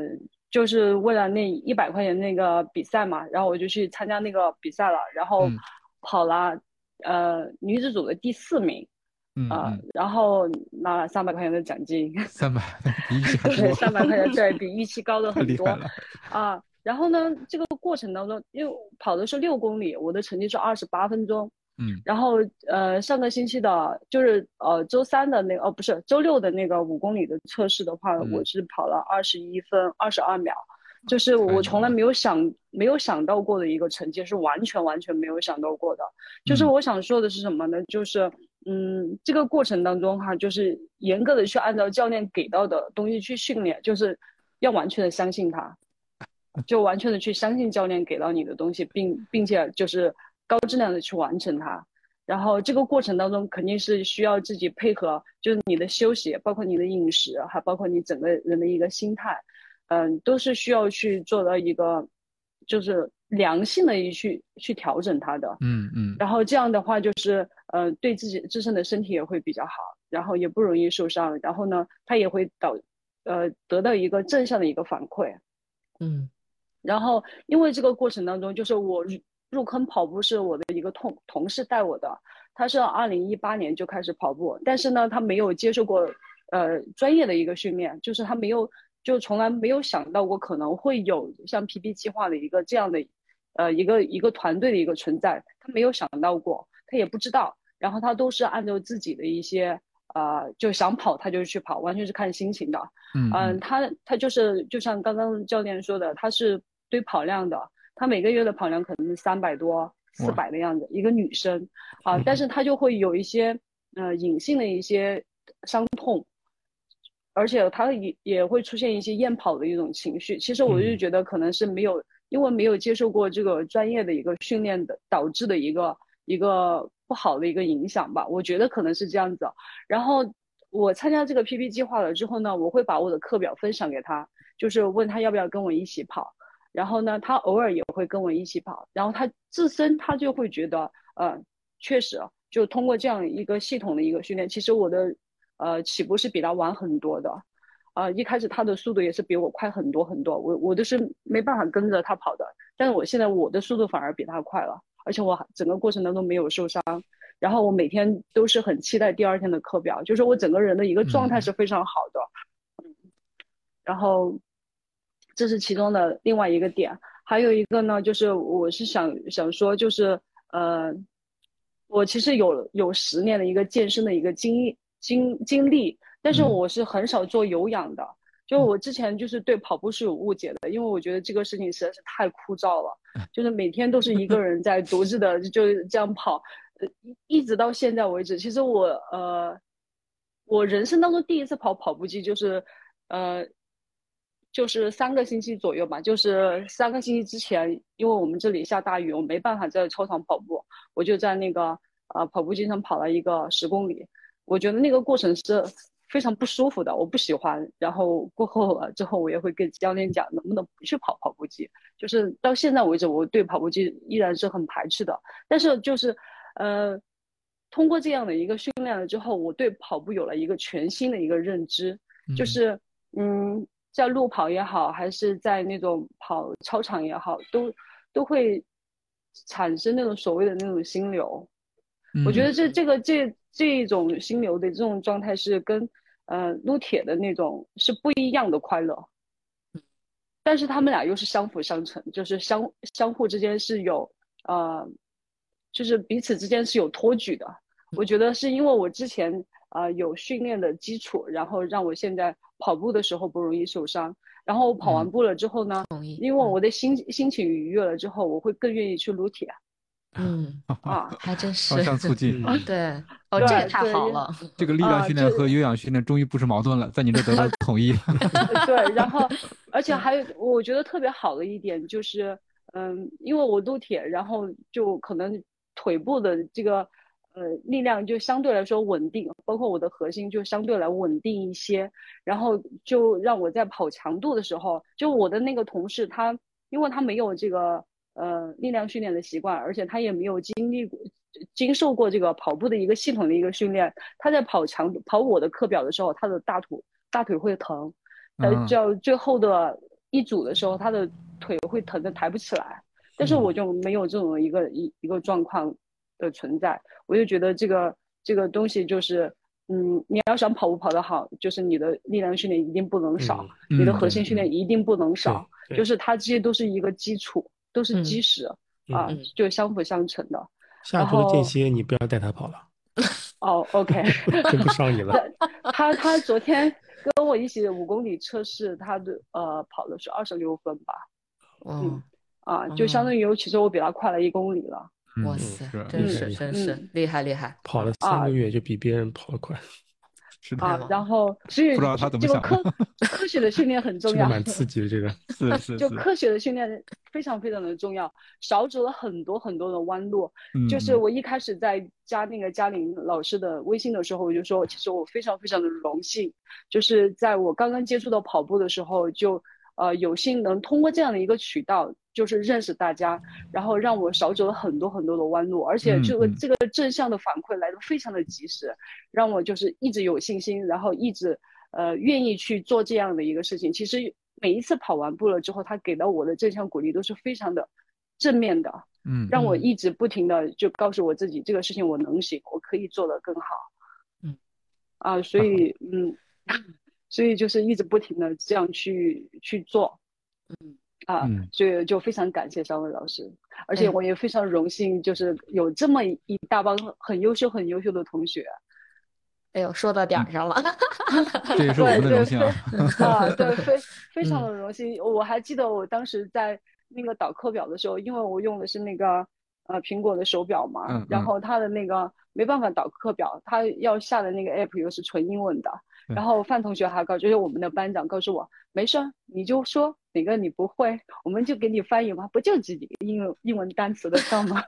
就是为了那一百块钱那个比赛嘛，然后我就去参加那个比赛了，然后嗯跑了呃女子组的第四名嗯啊、嗯，然后拿了三百块钱的奖金。三百 比预期还对，多，三百块钱，对 比预期高了很多。啊。然后呢，这个过程当中，因为跑的是六公里，我的成绩是二十八分钟。嗯。然后呃，上个星期的，就是呃周三的那个，哦不是周六的那个五公里的测试的话，嗯。我是跑了二十一分二十二秒，就是我从来没有想没有想到过的一个成绩，是完全完全没有想到过的。就是嗯。我想说的是什么呢？就是嗯，这个过程当中哈，就是严格的去按照教练给到的东西去训练，就是要完全的相信他，就完全的去相信教练给到你的东西，并并且就是高质量的去完成它。然后这个过程当中肯定是需要自己配合，就是你的休息，包括你的饮食，还包括你整个人的一个心态，嗯，都是需要去做到一个，就是良性的一去去调整它的。嗯嗯，然后这样的话，就是呃，对自己自身的身体也会比较好，然后也不容易受伤，然后呢，它也会导呃得到一个正向的一个反馈。嗯然后因为这个过程当中，就是我入入坑跑步是我的一个同同事带我的，他是二零一八年就开始跑步，但是呢，他没有接受过呃专业的一个训练，就是他没有就从来没有想到过可能会有像 PP 计划的一个这样的呃一个一个团队的一个存在，他没有想到过，他也不知道，然后他都是按照自己的一些呃就想跑他就去跑，完全是看心情的。嗯嗯，他他就是就像刚刚教练说的，他是堆跑量的，他每个月的跑量可能是三百多、四百的样子，一个女生啊，但是她就会有一些呃隐性的一些伤痛，而且她也也会出现一些厌跑的一种情绪。其实我就嗯觉得可能是没有，因为没有接受过这个专业的一个训练的导致的一个一个不好的一个影响吧，我觉得可能是这样子。然后我参加这个 PP 计划了之后呢，我会把我的课表分享给他，就是问他要不要跟我一起跑。然后呢，他偶尔也会跟我一起跑，然后他自身他就会觉得，呃，确实就通过这样一个系统的一个训练，其实我的呃起步是比他晚很多的，啊、一开始他的速度也是比我快很多很多，我我都是没办法跟着他跑的，但是我现在我的速度反而比他快了，而且我还整个过程当中没有受伤，然后我每天都是很期待第二天的课表，就是我整个人的一个状态是非常好的，嗯，然后这是其中的另外一个点，还有一个呢，就是我是想想说，就是呃，我其实有有十年的一个健身的一个经经经历，但是嗯。我是很少做有氧的。就我之前就是对跑步是有误解的，因为我觉得这个事情实在是太枯燥了，就是每天都是一个人在独自的就这样跑，一直到现在为止，其实我呃，我人生当中第一次跑跑步机就是呃，就是三个星期左右吧，就是三个星期之前，因为我们这里下大雨，我没办法在操场跑步，我就在那个呃跑步机上跑了一个十公里，我觉得那个过程是非常不舒服的，我不喜欢。然后过后了之后，我也会跟教练讲，能不能不去跑跑步机。就是到现在为止，我对跑步机依然是很排斥的。但是就是呃，通过这样的一个训练了之后，我对跑步有了一个全新的一个认知，就是嗯，在路跑也好，还是在那种跑操场也好，都都会产生那种所谓的那种心流。我觉得这这个这这种心流的这种状态是跟呃撸铁的那种是不一样的快乐，但是他们俩又是相辅相成，就是相相互之间是有呃，就是彼此之间是有托举的。我觉得是因为我之前啊、呃有训练的基础，然后让我现在跑步的时候不容易受伤。然后我跑完步了之后呢。因为我的心心情愉悦了之后，我会更愿意去撸铁嗯，啊。还真是双。向促进。嗯对，哦，对这也太好了。这个力量训练和有氧训练终于不是矛盾了，在你这得到统一。对，然后而且还有我觉得特别好的一点就是，嗯，因为我撸铁，然后就可能腿部的这个呃力量就相对来说稳定，包括我的核心就相对来稳定一些，然后就让我在跑强度的时候，就我的那个同事他，因为他没有这个呃力量训练的习惯，而且他也没有经历过。经受过这个跑步的一个系统的一个训练，他在跑强跑我的课表的时候，他的大腿大腿会疼，嗯呃，叫最后的一组的时候，他的腿会疼的抬不起来。但是我就没有这种一个一一个状况的存在，我就觉得这个这个东西就是，嗯，你要想跑步跑得好，就是你的力量训练一定不能少，嗯你的核心训练一定不能少，就是它这些都是一个基础，都是嗯基石、嗯啊嗯，就相辅相成的。下周的然后间歇你不要带他跑了，哦，OK，跟不上你了。他他昨天跟我一起五公里测试，他的呃跑的是二十六分吧，嗯，啊，就相当于其实我比他快了一公里了。嗯哇塞，真是真是嗯厉害厉害。跑了三个月就比别人跑得快。是的，啊，然后所以不知道他怎么想这个科科学的训练很 重要，蛮刺激的，这个 是是就科学的训练非常非常的重要，少走了很多很多的弯路。嗯就是我一开始在加那个嘉玲老师的微信的时候，我就说，其实我非常非常的荣幸，就是在我刚刚接触到跑步的时候，就呃有幸能通过这样的一个渠道，就是认识大家，然后让我少走了很多很多的弯路，而且这个、这个正向的反馈来的非常的及时，让我就是一直有信心，然后一直呃愿意去做这样的一个事情。其实每一次跑完步了之后，他给到我的正向鼓励都是非常的正面的。嗯让我嗯一直不停的就告诉我自己，这个事情我能行，我可以做得更好。嗯，啊，所以嗯，所以就是一直不停的这样去去做。嗯啊，嗯所以就非常感谢张伟老师，而且哎我也非常荣幸，就是有这么一大帮很优秀、很优秀的同学。哎呦，说到点儿上了。这也是我们的荣幸啊。啊，对，非非常嗯的荣幸。我还记得我当时在那个导课表的时候，因为我用的是那个呃苹果的手表嘛，然后它的那个没办法导课表，它要下的那个 app 又是纯英文的。对然后范同学还告，就是我们的班长告诉我，没事儿，你就说哪个你不会，我们就给你翻译嘛，不就几个英文英文单词的上吗？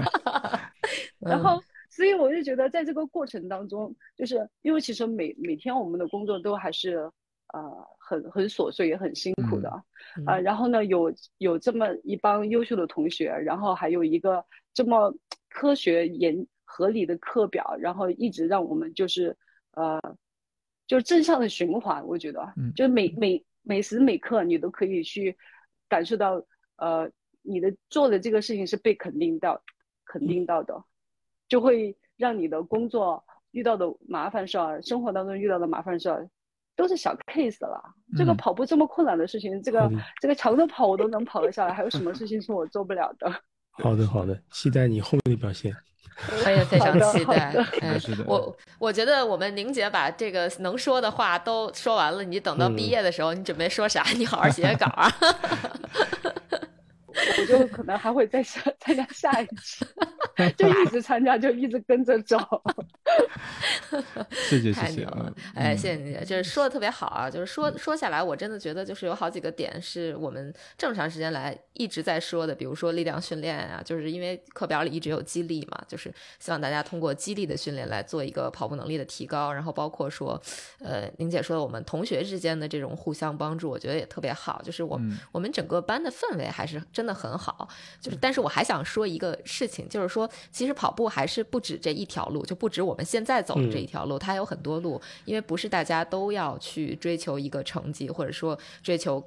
然嗯。后，所以我就觉得，在这个过程当中，就是因为其实每每天我们的工作都还是呃很很琐碎，也很辛苦的啊、嗯。然后呢，有有这么一帮优秀的同学，然后还有一个这么科学严合理的课表，然后一直让我们就是呃，就是正向的循环。我觉得，嗯就是每每每时每刻你都可以去感受到，呃，你的做的这个事情是被肯定到肯定到的。就会让你的工作遇到的麻烦事儿，生活当中遇到的麻烦事儿，都是小 case 了。这个嗯跑步这么困难的事情，这个这个长的跑我都能跑得下来，还有什么事情是我做不了的？好的好的，期待你后面的表现。我也非常期待的。哎是的我我觉得我们宁姐把这个能说的话都说完了，你等到毕嗯业的时候，你准备说啥？你好好写稿啊。我就可能还会再下参加下一期，就一直参加，就一直跟着走。谢谢谢谢太牛了啊，！哎，嗯谢谢你，就是说的特别好啊，就是说说下来，我真的觉得就是有好几个点是我们这么长时间来一直在说的，比如说力量训练啊，就是因为课表里一直有激励嘛，就是希望大家通过激励的训练来做一个跑步能力的提高，然后包括说，呃，宁姐说的我们同学之间的这种互相帮助，我觉得也特别好，就是我、嗯我们整个班的氛围还是真的很好，就是。但是我还想说一个事情，就是说其实跑步还是不止这一条路，就不止我们现在走的这一条路，它有很多路，因为不是大家都要去追求一个成绩，或者说追求。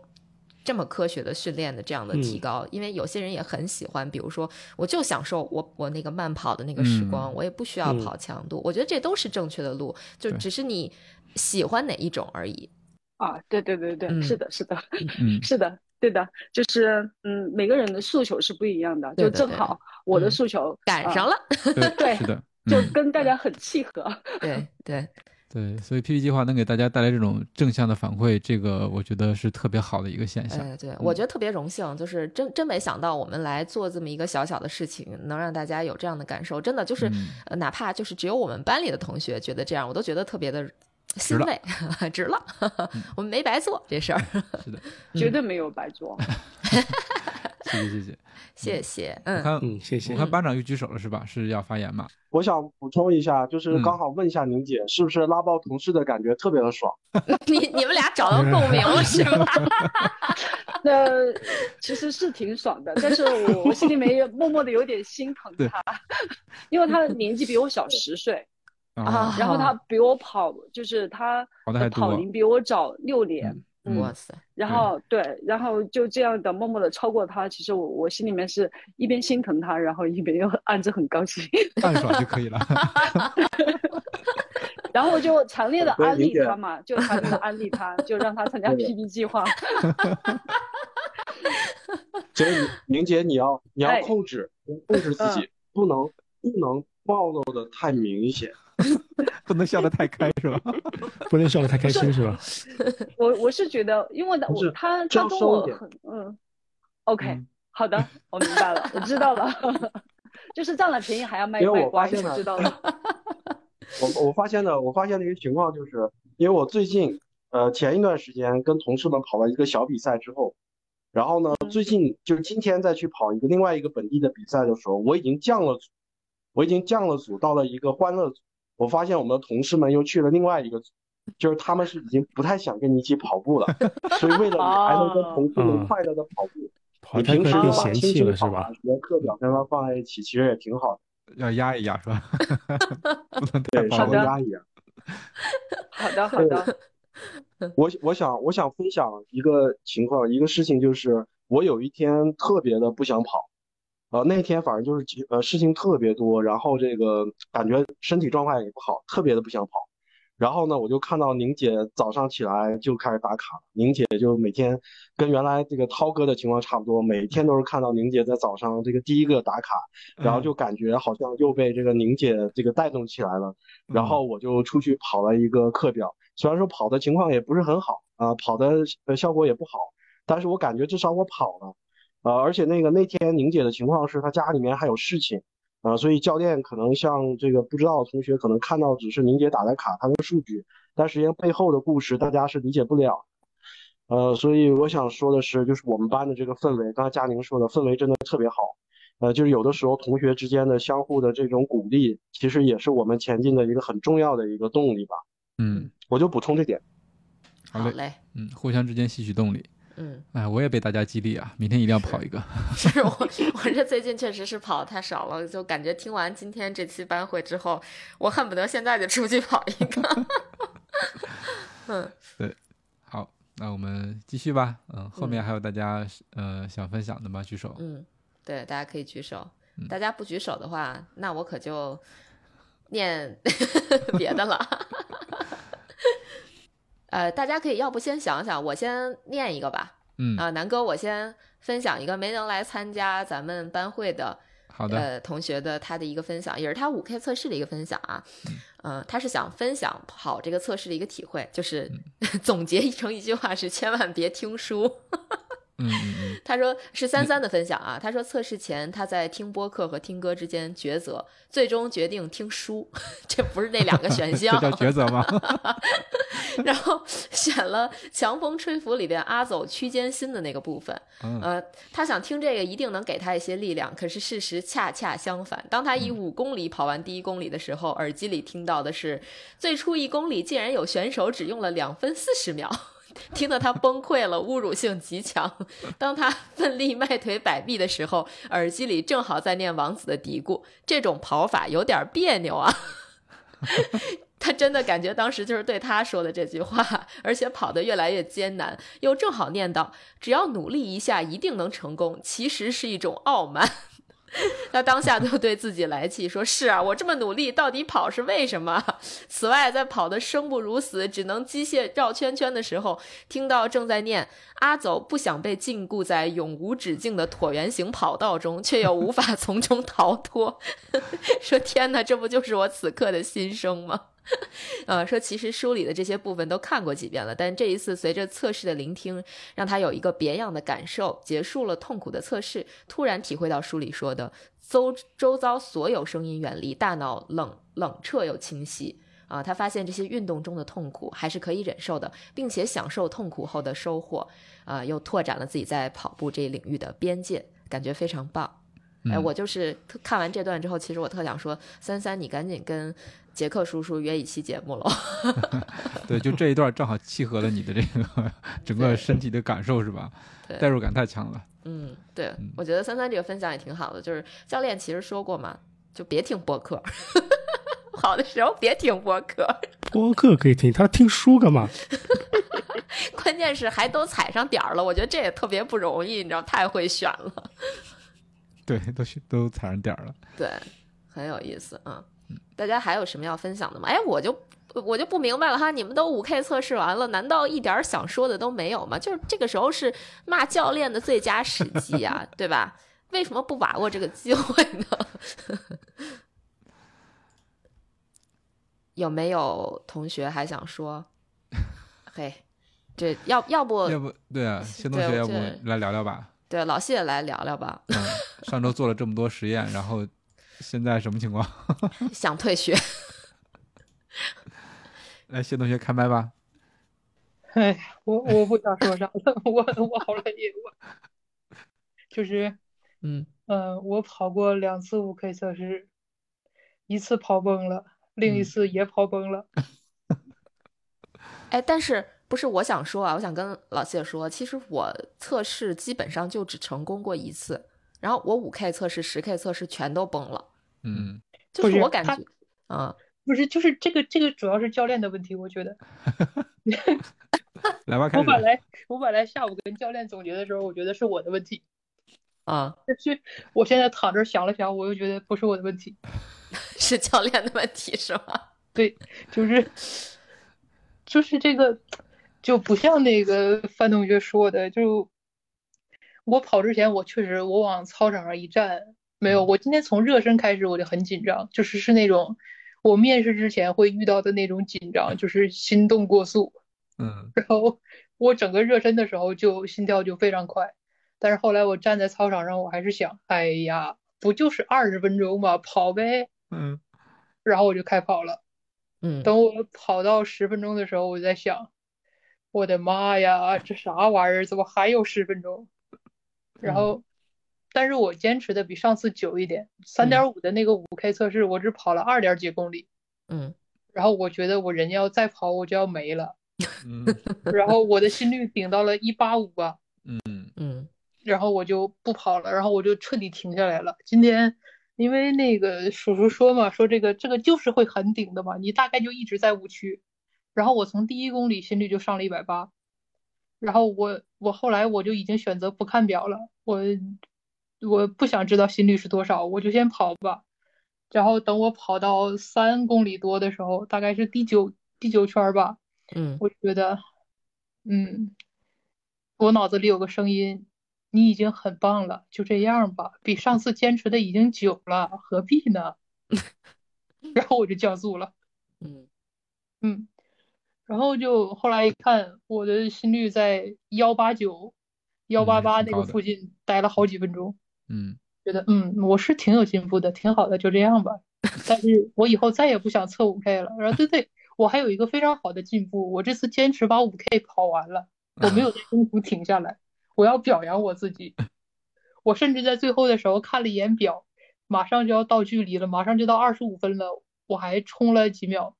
这么科学的训练的这样的提嗯。高，因为有些人也很喜欢，比如说，我就享受我我那个慢跑的那个时光，嗯。我也不需要嗯。跑强度，我觉得这都是正确的路，就只是你喜欢哪一种而已。啊，对对对对，嗯。是的，是的，嗯。是的，对的，就是嗯，每个人的诉求是不一样的，就正好我的嗯诉求啊赶上了，对 对是的，就嗯跟大家很契合。对 对，对，所以 PP 计划能给大家带来这种正向的反馈，这个我觉得是特别好的一个现象。哎，对，我觉得特别荣幸，就是真真没想到我们来做这么一个小小的事情，能让大家有这样的感受，真的就是，哪怕就是只有我们班里的同学觉得这样，我都觉得特别的欣了慰，值了，我们没白做这事儿，是的，绝对没有白做。谢谢谢谢。谢谢，我嗯，看嗯，谢谢我。看班长又举手了是吧？是要发言吗？我想补充一下，就是嗯刚好问一下宁姐，是不是拉爆同事的感觉特别的爽？你你们俩找到共鸣了是吧？那其实是挺爽的，但是我我心里面也默默的有点心疼对他，因为他的年纪比我小十岁，啊然后他比我跑，就是他的跑龄比我早六年，嗯嗯哇塞，然后对，然后就这样的默默的超过他，其实我我心里面是一边心疼他，然后一边又 暗自很高兴，暗爽就可以了。然后我就强烈的安利他嘛，就强烈的安利他，就让他参加对 PB 计划。所以宁姐你要你要哎控制控制自己，不能不能暴露的太明显。不能笑得太开是吧？不能笑得太开心是吧？我我是觉得，因为呢，我他他跟我很嗯，OK，、嗯好的，我明白了，我知道了，就是占了便宜还要卖卖乖，我发现了我知道了。我我发现的，我发现的一个情况就是，因为我最近呃前一段时间跟同事们跑了一个小比赛之后，然后呢，最近就是今天再去跑一个另外一个本地的比赛的时候，我已经降了组，我已经降了组到了一个欢乐组。我发现我们的同事们又去了另外一个，就是他们是已经不太想跟你一起跑步了，所以为了你还能跟同事们快乐的跑步，你平时把轻轻跑完，连课表跟他放在一起，其实也挺好的。要压一压是吧？不能对，稍微压一压。好的，好的。我我想我想分享一个情况，一个事情就是我有一天特别的不想跑，呃，那天反正就是呃事情特别多，然后这个感觉身体状态也不好，特别的不想跑。然后呢，我就看到宁姐早上起来就开始打卡。宁姐就每天跟原来这个涛哥的情况差不多，每天都是看到宁姐在早上这个第一个打卡，然后就感觉好像又被这个宁姐这个带动起来了。然后我就出去跑了一个课表，虽然说跑的情况也不是很好啊，跑的效果也不好，但是我感觉至少我跑了，呃，而且那个那天宁姐的情况是她家里面还有事情。啊，所以教练可能像这个不知道的同学，可能看到只是宁姐打的卡，他的数据，但实际上背后的故事大家是理解不了。呃，所以我想说的是，就是我们班的这个氛围，刚才佳宁说的氛围真的特别好。呃，就是有的时候同学之间的相互的这种鼓励，其实也是我们前进的一个很重要的一个动力吧。嗯，我就补充这点。好嘞，嗯，互相之间吸取动力。嗯，哎，我也被大家激励啊，明天一定要跑一个。是我，我这最近确实是跑的太少了，就感觉听完今天这期班会之后，我恨不得现在就出去跑一个。嗯，对，好，那我们继续吧。嗯，后面还有大家呃想分享的吗？举手。嗯，对，大家可以举手。大家不举手的话，那我可就念别的了。呃，大家可以要不先想想，我先念一个吧。嗯啊，南哥，我先分享一个没能来参加咱们班会的好的呃同学的他的一个分享，也是他五 K 测试的一个分享啊。嗯，他是想分享跑这个测试的一个体会，就是 总结成一句话是千万别听书。嗯嗯嗯，他说是三三的分享啊。他说测试前他在听播客和听歌之间抉择，最终决定听书。这不是那两个选 项，这叫抉择吗？然后选了《强风吹拂》里边阿走区间心的那个部分。呃，他想听这个一定能给他一些力量，可是事实恰恰相反。当他以五公里跑完第一公里的时候，耳机里听到的是最初一公里竟然有选手只用了两分四十秒。听得他崩溃了，侮辱性极强。当他奋力迈腿摆臂的时候，耳机里正好在念王子的嘀咕：“这种跑法有点别扭啊。”他真的感觉当时就是对他说的这句话，而且跑得越来越艰难，又正好念到：“只要努力一下，一定能成功。”其实是一种傲慢。他当下就对自己来气，说是啊，我这么努力，到底跑是为什么？此外，在跑得生不如死，只能机械绕圈圈的时候，听到正在念阿走不想被禁锢在永无止境的椭圆形跑道中，却又无法从中逃脱，说天哪，这不就是我此刻的心声吗？呃，说其实书里的这些部分都看过几遍了，但这一次随着测试的聆听，让他有一个别样的感受。结束了痛苦的测试，突然体会到书里说的周周遭所有声音远离，大脑冷冷彻又清晰。啊，他发现这些运动中的痛苦还是可以忍受的，并且享受痛苦后的收获。啊，又拓展了自己在跑步这一领域的边界，感觉非常棒。哎，我就是看完这段之后，其实我特想说，三三，你赶紧跟。杰克叔叔约一期节目喽，对，就这一段正好契合了你的这个 整个身体的感受，是吧？代入感太强了。嗯，对，我觉得三三这个分享也挺好的。就是教练其实说过嘛，就别听播客，好的时候别听播客。播客可以听，他听书干嘛？关键是还都踩上点儿了，我觉得这也特别不容易，你知道，太会选了。对，都都踩上点儿了。对，很有意思啊。大家还有什么要分享的吗？哎，我就我就不明白了哈，你们都五 K 测试完了，难道一点想说的都没有吗？就是这个时候是骂教练的最佳时机啊，对吧？为什么不把握这个机会呢？有没有同学还想说？嘿，这要要不要不对啊，新同学要不来聊聊吧？对，老谢来聊聊吧。嗯，上周做了这么多实验，然后。现在什么情况？想退学？来，谢同学开麦吧。哎，我我不想说啥了，我我好累，我就是，嗯呃，我跑过两次五 K 测试，一次跑崩了，另一嗯次也跑崩了。哎，但是不是我想说啊？我想跟老谢说，其实我测试基本上就只成功过一次，然后我五 K 测试、十 K 测试全都崩了，嗯就是我感觉，啊，不是，就是这个这个主要是教练的问题，我觉得。来吧，开始。我本来我本来下午跟教练总结的时候，我觉得是我的问题，啊，但是我现在躺这儿想了想，我又觉得不是我的问题。是教练的问题是吗？对，就是就是这个就不像那个范同学说的，就我跑之前，我确实我往操场上一站，没有，我今天从热身开始我就很紧张，就是是那种我面试之前会遇到的那种紧张，就是心动过速，嗯然后我整个热身的时候就心跳就非常快，但是后来我站在操场上，我还是想，哎呀，不就是二十分钟吗？跑呗，嗯然后我就开跑了。嗯等我跑到十分钟的时候，我在想，我的妈呀，这啥玩意儿？怎么还有十分钟？然后，但是我坚持的比上次久一点，三点五的那个五 K 测试，我只跑了二点几公里，嗯。然后我觉得我人要再跑我就要没了，嗯 然后我的心率顶到了一八五吧，嗯。嗯。然后我就不跑了，然后我就彻底停下来了。今天因为那个叔叔说嘛，说这个这个就是会很顶的嘛，你大概就一直在五区。然后我从第一公里心率就上了一百八，然后我我后来我就已经选择不看表了，我我不想知道心率是多少，我就先跑吧。然后等我跑到三公里多的时候，大概是第九第九圈儿吧，嗯我觉得，嗯，我脑子里有个声音，你已经很棒了，就这样吧，比上次坚持的已经久了，何必呢？然后我就降速了，嗯嗯，然后就后来一看，我的心率在幺八九、幺八八那个附近待了好几分钟，嗯觉得嗯，我是挺有进步的，挺好的，就这样吧。但是我以后再也不想测五 K 了。然后对对，我还有一个非常好的进步，我这次坚持把五 K 跑完了，我没有在中途停下来，我要表扬我自己。我甚至在最后的时候看了一眼表，马上就要到距离了，马上就到二十五分了，我还冲了几秒，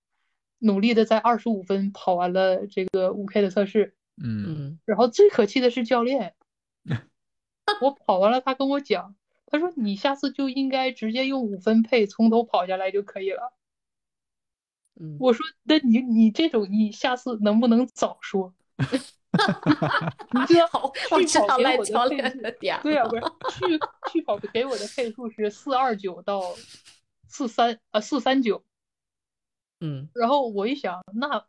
努力的在二十五分跑完了这个五 K 的测试。嗯嗯然后最可气的是教练，我跑完了，他跟我讲，他说你下次就应该直接用五分配从头跑下来就可以了。嗯，我说，那你你这种你下次能不能早说？你知道好，我去知道跑给我赖教练的点对呀、了不是去去跑给我的配速是四二九到四三啊四三九，嗯然后我一想，那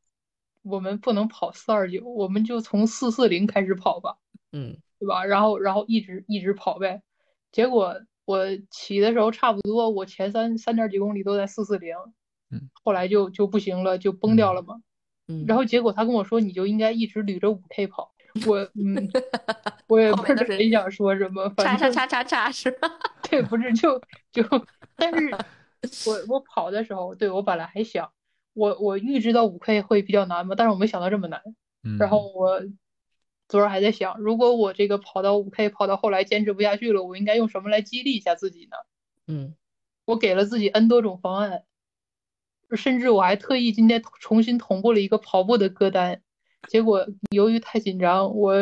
我们不能跑四二九，我们就从四四零开始跑吧。嗯对吧？然后然后一直一直跑呗，结果我起的时候差不多，我前三三点几公里都在四四零，嗯，后来就就不行了，就崩掉了嘛。嗯，然后结果他跟我说，你就应该一直捋着五 K 跑。我嗯，我也 不知道谁想说什么，叉反正叉叉叉叉是吧？对，不是就就，但是我我跑的时候，对我本来还想，我我预知到五 K 会比较难嘛，但是我没想到这么难。嗯，然后我昨儿还在想，如果我这个跑到五 K 跑到后来坚持不下去了，我应该用什么来激励一下自己呢？嗯我给了自己 N 多种方案，甚至我还特意今天重新同步了一个跑步的歌单，结果由于太紧张，我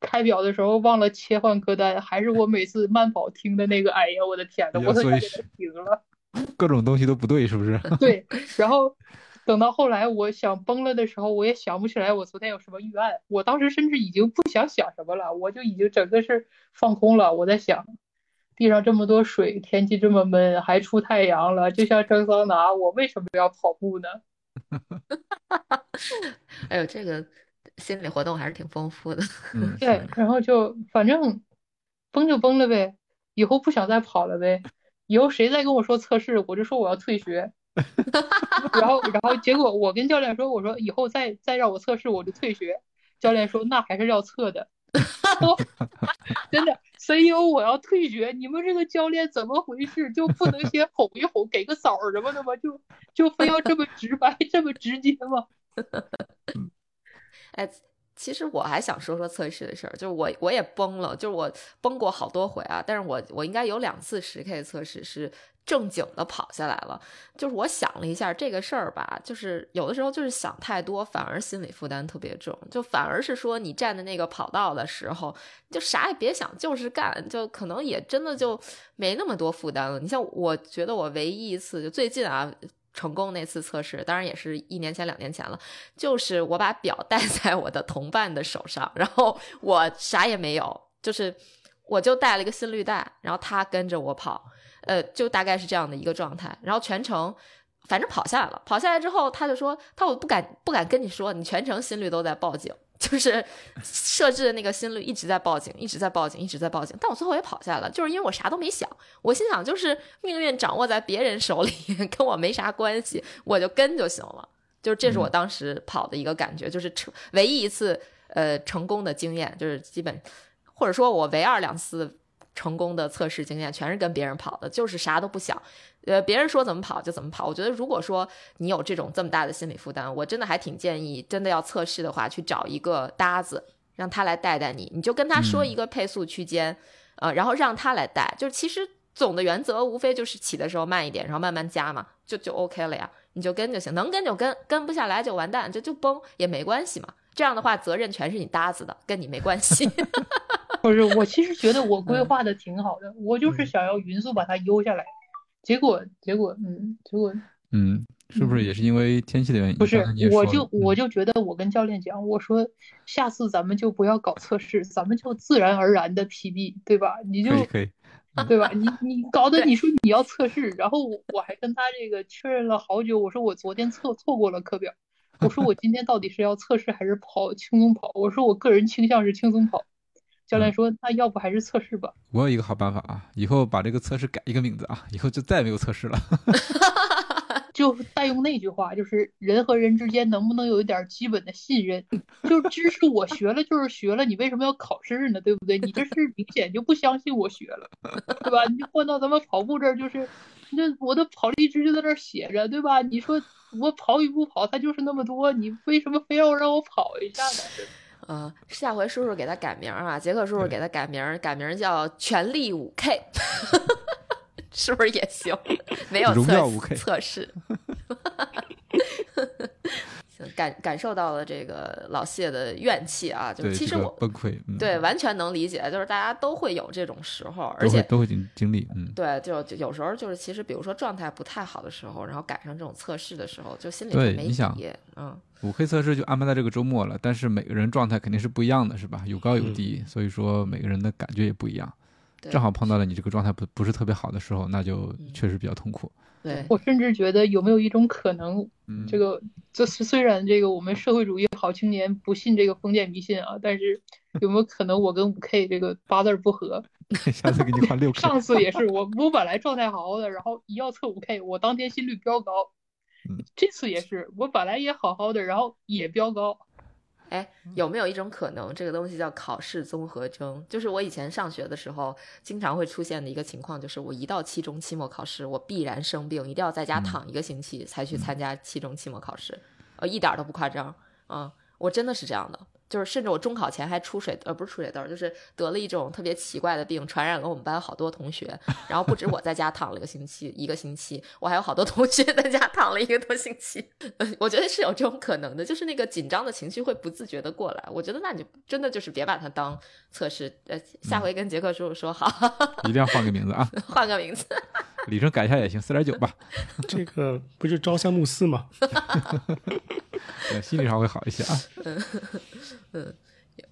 开表的时候忘了切换歌单，还是我每次慢跑听的那个。哎呀，我的天呐，我都给它停了。各种东西都不对，是不是？对，然后等到后来我想崩了的时候，我也想不起来我昨天有什么预案。我当时甚至已经不想想什么了，我就已经整个是放空了。我在想，地上这么多水，天气这么闷，还出太阳了，就像蒸桑拿，我为什么要跑步呢？哎呦，这个心理活动还是挺丰富的。嗯，对，然后就反正崩就崩了呗，以后不想再跑了呗。以后谁再跟我说测试，我就说我要退学。然后，然后结果我跟教练说，我说以后再再让我测试，我就退学。教练说那还是要测的。真的，CEO 我要退学，你们这个教练怎么回事？就不能先哄一哄，给个枣儿什么的吗？就就非要这么直白，这么直接吗？哎，其实我还想说说测试的事儿，就是我我也崩了，就是我崩过好多回啊，但是我我应该有两次十 K 测试是正经的跑下来了。就是我想了一下这个事儿吧，就是有的时候就是想太多，反而心理负担特别重，就反而是说你站在那个跑道的时候，就啥也别想，就是干，就可能也真的就没那么多负担了。你像我觉得我唯一一次就最近啊。成功那次测试，当然也是一年前、两年前了。就是我把表戴在我的同伴的手上，然后我啥也没有，就是我就带了一个心率带，然后他跟着我跑，呃，就大概是这样的一个状态。然后全程反正跑下来了，跑下来之后他就说：“他我不敢不敢跟你说，你全程心率都在报警。”就是设置的那个心率一直在报警，一直在报警，一直在报警。但我最后也跑下来了，就是因为我啥都没想。我心想，就是命运掌握在别人手里，跟我没啥关系，我就跟就行了。就是这是我当时跑的一个感觉，就是成唯一一次呃成功的经验，就是基本或者说我唯二两次成功的测试经验，全是跟别人跑的，就是啥都不想。呃，别人说怎么跑就怎么跑。我觉得，如果说你有这种这么大的心理负担，我真的还挺建议，真的要测试的话，去找一个搭子，让他来带带你。你就跟他说一个配速区间，呃，然后让他来带。就是其实总的原则无非就是起的时候慢一点，然后慢慢加嘛，就就 OK 了呀。你就跟就行，能跟就跟，跟不下来就完蛋，就就崩也没关系嘛。这样的话，责任全是你搭子的，跟你没关系。不是，我其实觉得我规划的挺好的，我就是想要匀速把它悠下来。结果，结果，嗯，结果，嗯，是不是也是因为天气的原因？不是，我就我就觉得，我跟教练讲，我说下次咱们就不要搞测试，咱们就自然而然的 PB，对吧？你就可以，对吧？你你搞得你说你要测试，然后我还跟他这个确认了好久，我说我昨天测错过了课表，我说我今天到底是要测试还是跑轻松跑？我说我个人倾向是轻松跑。教练说：“那要不还是测试吧。”我有一个好办法啊，以后把这个测试改一个名字啊，以后就再也没有测试了。就代用那句话，就是人和人之间能不能有一点基本的信任？就是知识我学了就是学了，你为什么要考试呢？对不对？你这是明显就不相信我学了，对吧？你换到咱们跑步这儿，就是那我的跑力值就在那儿写着，对吧？你说我跑与不跑，它就是那么多，你为什么非要让我跑一下呢？嗯，下回叔叔给他改名啊，杰克叔叔给他改名，改名叫全力五 K，是不是也行？没有测测试。感感受到了这个老谢的怨气啊，就其实我崩溃，对，完全能理解，就是大家都会有这种时候，而且都会经经历，嗯，对，就有时候就是其实，比如说状态不太好的时候，然后赶上这种测试的时候，就心里对没底，嗯，五 K 测试就安排在这个周末了，但是每个人状态肯定是不一样的，是吧？有高有低，所以说每个人的感觉也不一样，正好碰到了你这个状态不不是特别好的时候，那就确实比较痛苦。对我甚至觉得有没有一种可能，这个这虽然这个我们社会主义好青年不信这个封建迷信啊，但是有没有可能我跟五 K 这个八字不合？下次给你换六 K。上次也是我我本来状态好好的，然后一要测五 K，我当天心率飙高。这次也是我本来也好好的，然后也飙高。哎，有没有一种可能，这个东西叫考试综合征？就是我以前上学的时候，经常会出现的一个情况，就是我一到期中、期末考试，我必然生病，一定要在家躺一个星期才去参加期中、期末考试。呃，一点都不夸张啊，我真的是这样的。就是甚至我中考前还出水，呃，不是出水痘，就是得了一种特别奇怪的病，传染了我们班好多同学。然后不止我在家躺了一个星期，一个星期，我还有好多同学在家躺了一个多星期。我觉得是有这种可能的，就是那个紧张的情绪会不自觉的过来。我觉得那你真的就是别把它当测试。呃，下回跟杰克叔叔说好，一定要换个名字啊，换个名字，里程改一下也行，四点九吧。这个不是朝三暮四吗？心理上会好一些啊。嗯，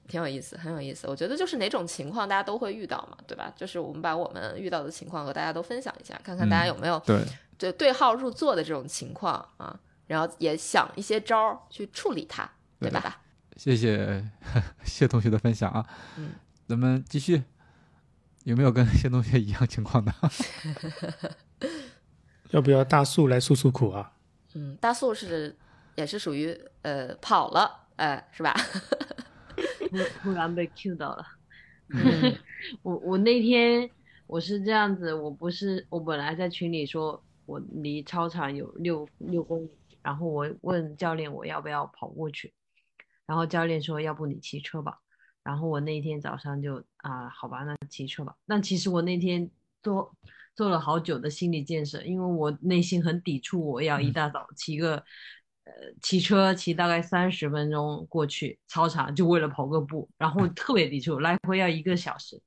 挺有意思，很有意思。我觉得就是哪种情况大家都会遇到嘛，对吧？就是我们把我们遇到的情况和大家都分享一下，看看大家有没有对对对号入座的这种情况啊，然后也想一些招儿去处理它，对吧？谢 谢谢同学的分享啊。嗯，咱们继续，有没有跟谢同学一样情况的？要不要大树来诉诉苦啊？嗯，大树是也是属于呃跑了。呃，是吧？突 突然被 Q 到了，嗯 我我那天我是这样子，我不是我本来在群里说我离操场有六六公里，然后我问教练我要不要跑过去，然后教练说要不你骑车吧，然后我那天早上就啊好吧那骑车吧，那其实我那天做做了好久的心理建设，因为我内心很抵触我要一大早骑个。呃，骑车骑大概三十分钟过去操场，就为了跑个步，然后特别抵触，来回要一个小时。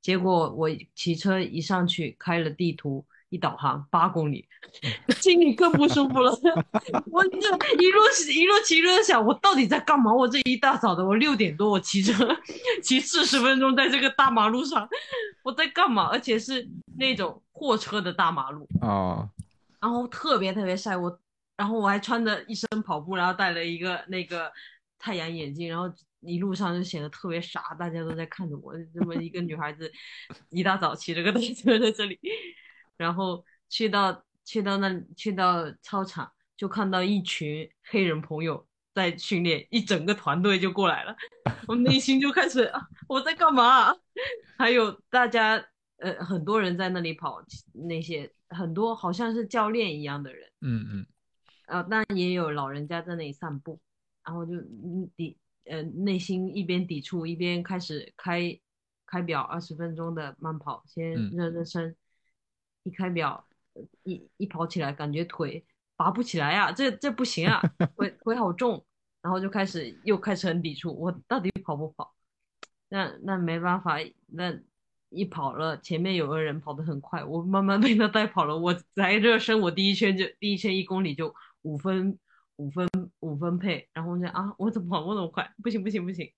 结果我骑车一上去，开了地图，一导航八公里，心里更不舒服了。我这一路一路骑着想，我到底在干嘛？我这一大早的，我六点多我骑车骑四十分钟在这个大马路上，我在干嘛？而且是那种货车的大马路，啊，然后特别特别晒，我，然后我还穿着一身跑步，然后戴了一个那个太阳眼镜，然后一路上就显得特别傻，大家都在看着我，这么一个女孩子，一大早骑着个单车在这里，然后去到去到那去到操场，就看到一群黑人朋友在训练，一整个团队就过来了，我内心就开始啊我在干嘛？还有大家呃很多人在那里跑，那些很多好像是教练一样的人。嗯嗯呃，当然也有老人家在那里散步，然后就嗯抵呃内心一边抵触一边开始开开表二十分钟的慢跑，先嗯热热身，一开表呃一一跑起来感觉腿拔不起来啊，这这不行啊，腿腿好重，然后就开始又开始很抵触，我到底跑不跑？那那没办法，那一跑了，前面有个人跑得很快，我慢慢被他带跑了。我才热身，我第一圈就第一圈一公里就五分五分五分配，然后我就啊，我怎么跑那么快？不行不行不行！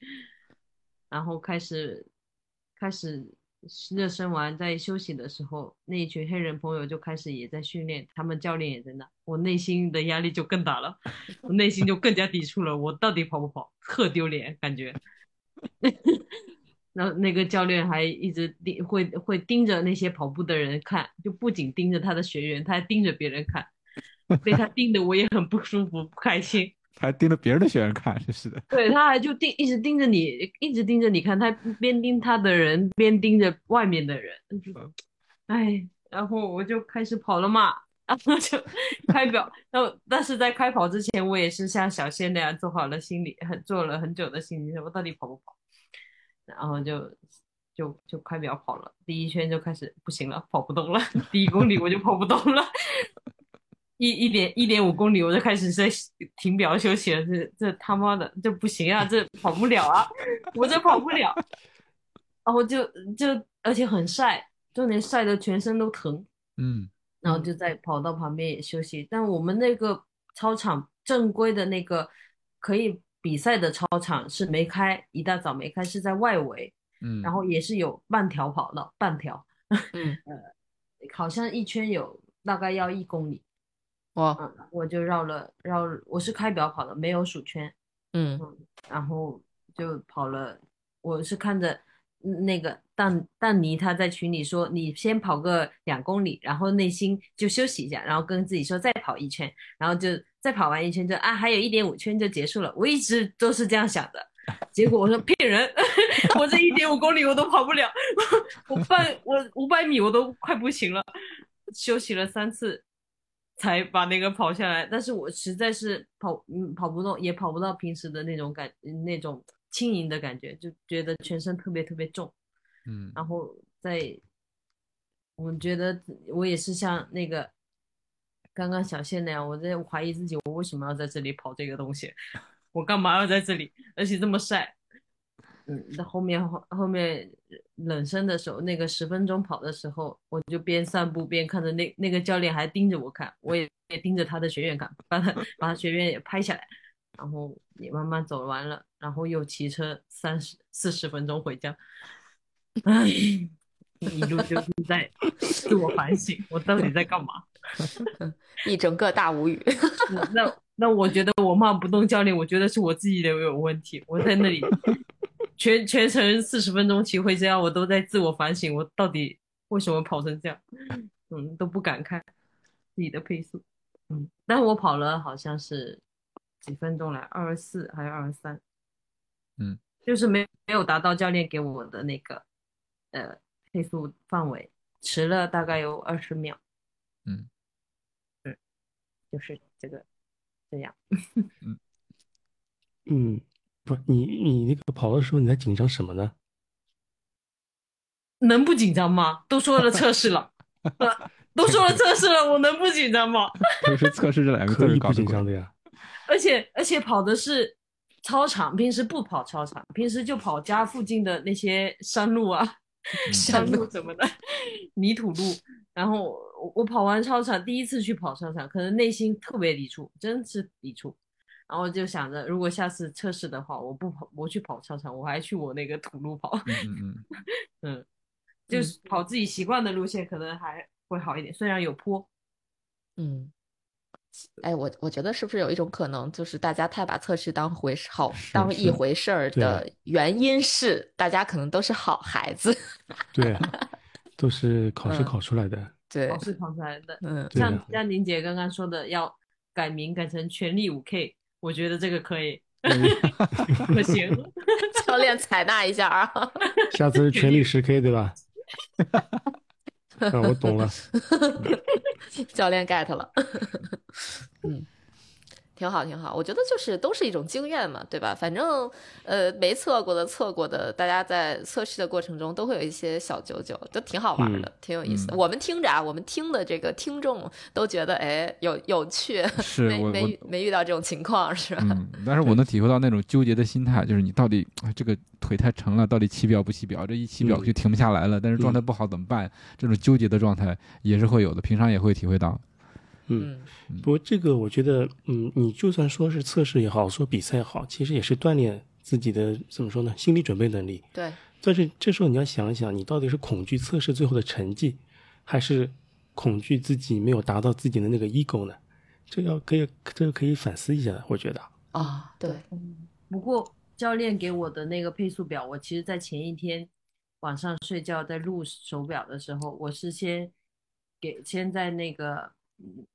然后开始开始热身完，在休息的时候，那一群黑人朋友就开始也在训练，他们教练也在那，我内心的压力就更大了，我内心就更加抵触了。我到底跑不跑？特丢脸，感觉。然后那个教练还一直盯会会盯着那些跑步的人看，就不仅盯着他的学员，他还盯着别人看，被他盯的我也很不舒服不开心。他还盯着别人的学员看，真是的。对，他还就盯一直盯着你，一直盯着你看，他边盯他的人边盯着外面的人，哎，然后我就开始跑了嘛，然后就 开表，然后但是在开跑之前，我也是像小仙那样做好了心理，很做了很久的心理，我到底跑不跑？然后就就就开表跑了，第一圈就开始不行了，跑不动了，第一公里我就跑不动了，一一点一点五公里我就开始在停表休息了，这这他妈的这不行啊，这跑不了啊，我这跑不了，然后就就而且很晒，就连晒得全身都疼，嗯然后就在跑道旁边也休息。但我们那个操场正规的那个可以比赛的操场是没开，一大早没开，是在外围，嗯，然后也是有半条跑道，半条，嗯，呃好像一圈有大概要一公里，哇，嗯，我就绕了绕，我是开表跑的，没有数圈，嗯然后就跑了。我是看着嗯那个蛋蛋尼他在群里说，你先跑个两公里，然后内心就休息一下，然后跟自己说再跑一圈，然后就再跑完一圈就啊还有一点五圈就结束了。我一直都是这样想的，结果我说 骗人，我这一点五公里我都跑不了，我半我五百米我都快不行了，休息了三次。才把那个跑下来，但是我实在是跑，嗯，跑不动，也跑不到平时的那种感，那种轻盈的感觉，就觉得全身特别特别重。嗯然后在，我觉得我也是像那个刚刚小谢那样，我在怀疑自己，我为什么要在这里跑这个东西？我干嘛要在这里？而且这么晒。嗯，那后面后后面冷身的时候，那个十分钟跑的时候，我就边散步边看着那那个教练还盯着我看，我也也盯着他的学员看，把他把他学员也拍下来，然后也慢慢走完了，然后又骑车三十四十分钟回家，唉，一路就是在自我反省，我到底在干嘛？一整个大无语。那那那我觉得我骂不动教练，我觉得是我自己的有问题。我在那里全全程四十分钟骑回家，我都在自我反省，我到底为什么跑成这样？嗯，都不敢看自己的配速。嗯，但我跑了好像是几分钟来，二十四还是二十三？嗯，就是没没有达到教练给我的那个呃配速范围，迟了大概有二十秒。嗯嗯，就是这个这样。嗯，不，你你那个跑的时候你在紧张什么呢？能不紧张吗？都说了测试了，呃都说了测试了，我能不紧张吗？都是测试这两个字可以不儿搞紧张的呀。而且而且跑的是操场，平时不跑操场，平时就跑家附近的那些山路啊、山路什么的，泥土路。然后我我跑完操场，第一次去跑操场，可能内心特别抵触，真是抵触。然后就想着，如果下次测试的话，我不跑，我去跑操场，我还去我那个土路跑，嗯嗯嗯，嗯，就是跑自己习惯的路线，可能还会好一点，虽然有坡。嗯，哎，我我觉得是不是有一种可能，就是大家太把测试当回事好当一回事儿的。原因是，大家可能都是好孩子，对，都是考试嗯考出来的。对考，试考出来的。嗯。像像宁姐刚刚说的，要改名改成全力五 K，我觉得这个可以，不行。教练采纳一下啊。下次是全力十 K 对吧？啊，我懂了。教练 get 了，嗯，挺好挺好。我觉得就是都是一种经验嘛，对吧？反正呃没测过的测过的，大家在测试的过程中都会有一些小九九，都挺好玩的，挺有意思的。嗯我们听着啊，我们听的这个听众都觉得哎有有趣，没没没遇到这种情况是吧？嗯，但是我能体会到那种纠结的心态，就是你到底哎这个腿太沉了，到底起表不起表？这一起表嗯就停不下来了，但是状态不好怎么办？这种纠结的状态也是会有的，平常也会体会到。嗯，嗯不过这个我觉得，嗯，你就算说是测试也好，说比赛也好，其实也是锻炼自己的怎么说呢，心理准备能力。对，但是这时候你要想一想，你到底是恐惧测试最后的成绩，还是恐惧自己没有达到自己的那个 ego 呢？这要可以，这个可以反思一下，我觉得。啊，对，不过教练给我的那个配速表，我其实在前一天晚上睡觉在录手表的时候，我是先给先在那个嗯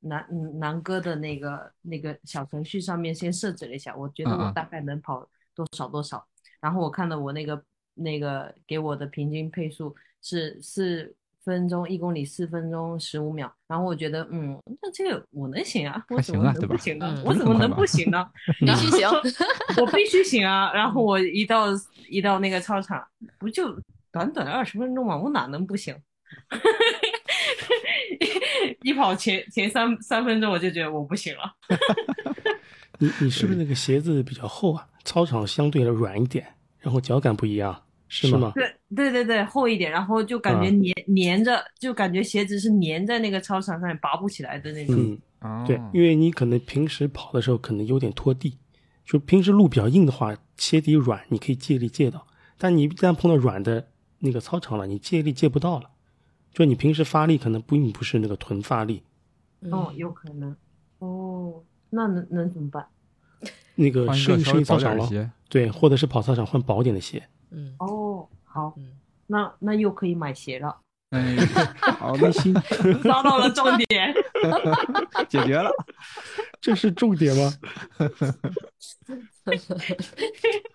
南嗯南哥的那个那个小程序上面先设置了一下，我觉得我大概能跑多少多少，然后我看到我那个那个给我的平均配速是四分钟一公里四分钟十五秒，然后我觉得嗯，那这个我能行啊，我怎么能不行呢？嗯我怎么能不行呢？必须行，我必须行啊！然后我一到一到那个操场，不就短短二十分钟嘛，我哪能不行？一跑前前三三分钟我就觉得我不行了。你你是不是那个鞋子比较厚啊？操场相对的软一点，然后脚感不一样，是是吗？对对对对，厚一点，然后就感觉嗯粘粘着，就感觉鞋子是粘在那个操场上面拔不起来的那种。嗯，哦，对，因为你可能平时跑的时候可能有点拖地，就平时路比较硬的话，鞋底软，你可以借力借到，但你一旦碰到软的那个操场了，你借力借不到了。就你平时发力可能并不是那个臀发力，哦，嗯有可能。哦，那能能怎么办？那个换一适应适个稍微薄应操场咯，点儿的鞋，对，或者是跑操场换薄点的鞋。嗯哦，好，嗯，那那又可以买鞋了，哎，好内心 抓到了重点。解决了。这是重点吗？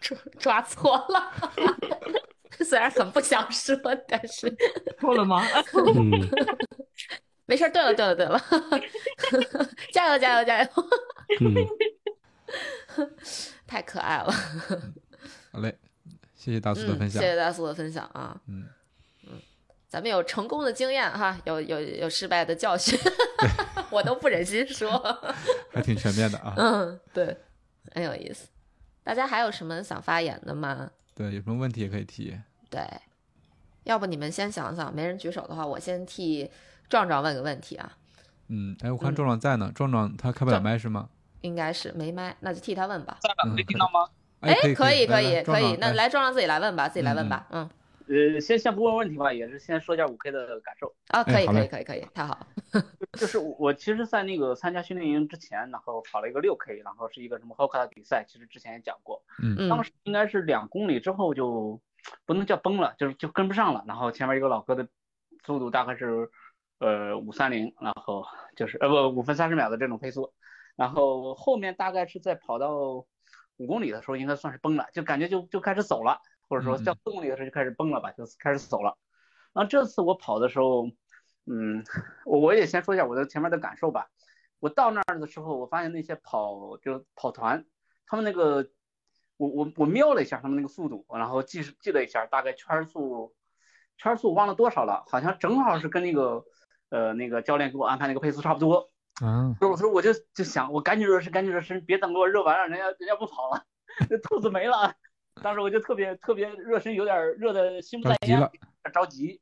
抓抓错了，虽然很不想说，但是错了吗？嗯，没事儿。对了对了对了，加油加油加油！嗯，太可爱了，好嘞，谢谢大苏的嗯，分享。谢谢大苏的分享啊，嗯，咱们有成功的经验哈，有有有失败的教训，我都不忍心说。还挺全面的啊。嗯，对，很有意思。大家还有什么想发言的吗？对，有什么问题也可以提。对，要不你们先想想，没人举手的话，我先替壮壮问个问题啊，嗯，哎，我看嗯壮壮在呢，壮壮他开不了麦是吗？应该是没麦，那就替他问吧。在了，可以听到吗？哎，可以可以可以，那来来壮壮自己来问吧，自己来问吧。嗯，呃，先先不问问题吧，也是先说一下五 K 的感受。啊，可以可以可以可以，太好。就是我其实，在那个参加训练营之前，然后跑了一个六 K，然后是一个什么 Hoka 的比赛，其实之前也讲过。嗯嗯当时应该是两公里之后就不能叫崩了，就是就跟不上了。然后前面一个老哥的速度大概是呃五三零，然后就是呃不五分三十秒的这种配速，然后后面大概是在跑到五公里的时候应该算是崩了，就感觉就就开始走了，或者说嗯到四公里的时候就开始崩了吧，就开始走了。然后这次我跑的时候，嗯，我我也先说一下我的前面的感受吧。我到那儿的时候，我发现那些跑就跑团，他们那个我我我瞄了一下他们那个速度，然后记记了一下，大概圈速圈速忘了多少了，好像正好是跟那个呃那个教练给我安排那个配速差不多。啊，所以我说我就就想，我赶紧热身，赶紧热身，别等给我热完了，人家人家不跑了，那兔子没了。当时我就特别特别热身，有点热的心不在焉，着急。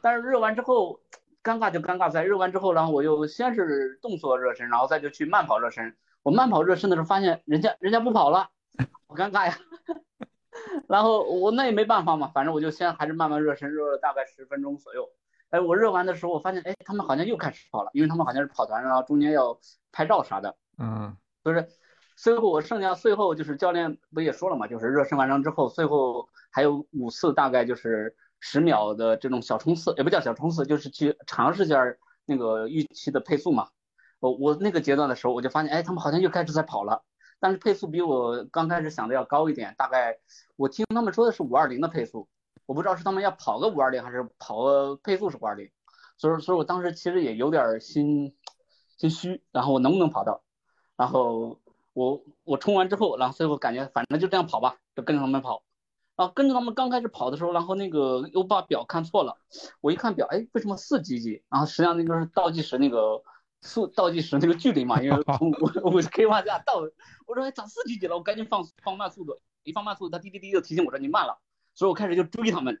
但是热完之后，尴尬就尴尬在热完之后，然后我又先是动作热身，然后再就去慢跑热身。我慢跑热身的时候发现人家人家不跑了，好尴尬呀。然后我那也没办法嘛，反正我就先还是慢慢热身，热了大概十分钟左右。哎，我热完的时候，我发现，哎，他们好像又开始跑了，因为他们好像是跑团，然后中间要拍照啥的。嗯就是最后我剩下最后就是教练不也说了嘛，就是热身完成之后，最后还有五次大概就是十秒的这种小冲刺，也不叫小冲刺，就是去尝试一下那个预期的配速嘛。我我那个阶段的时候，我就发现，哎，他们好像又开始在跑了，但是配速比我刚开始想的要高一点，大概我听他们说的是五二零的配速。我不知道是他们要跑个五二零还是跑个配速是五二零，所以所以我当时其实也有点心心虚，然后我能不能跑到？然后我我冲完之后，然后最后感觉反正就这样跑吧，就跟着他们跑。然后跟着他们刚开始跑的时候，然后那个又把表看错了，我一看表，哎，为什么四几几？然后实际上那个是倒计时那个速倒计时那个距离嘛，因为 从五五 K 往下倒，我说哎咋四几几了？我赶紧放放慢速度，一放慢速度，他滴滴滴就提醒我说你慢了。所以我开始就追他们，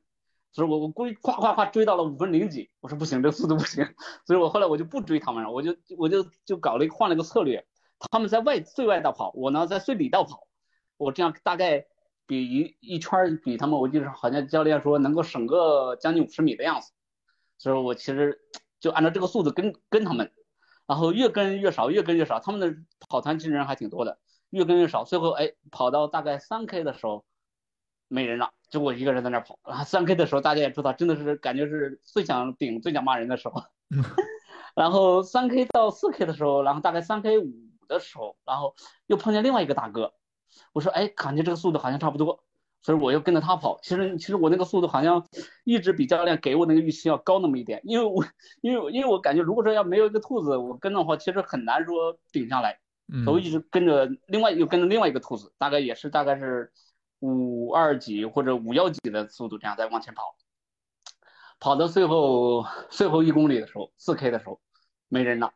所以我我故意夸夸夸追到了五分零几，我说不行，这速度不行，所以我后来我就不追他们了，我就我就就搞了一个换了个策略，他们在外最外道跑，我呢在最里道跑，我这样大概比一一圈比他们，我记得好像教练说能够省个将近五十米的样子，所以我其实就按照这个速度跟跟他们，然后越跟越少，越跟越少，他们的跑团其实人还挺多的，越跟越少，最后哎跑到大概三 K 的时候。没人了，就我一个人在那跑。然后三 K 的时候，大家也知道，真的是感觉是最想顶、最想骂人的时候。然后三 K 到四 K 的时候，然后大概三 K 五的时候，然后又碰见另外一个大哥。我说，哎，感觉这个速度好像差不多，所以我又跟着他跑。其实，其实我那个速度好像一直比教练给我那个预期要高那么一点，因为我，因为，因为我感觉如果说要没有一个兔子，我跟的话，其实很难说顶下来。嗯所以我一直跟着另外又跟着另外一个兔子，大概也是大概是。五二几或者五幺几的速度，这样在往前跑，跑到最后最后一公里的时候，四 K 的时候，没人了，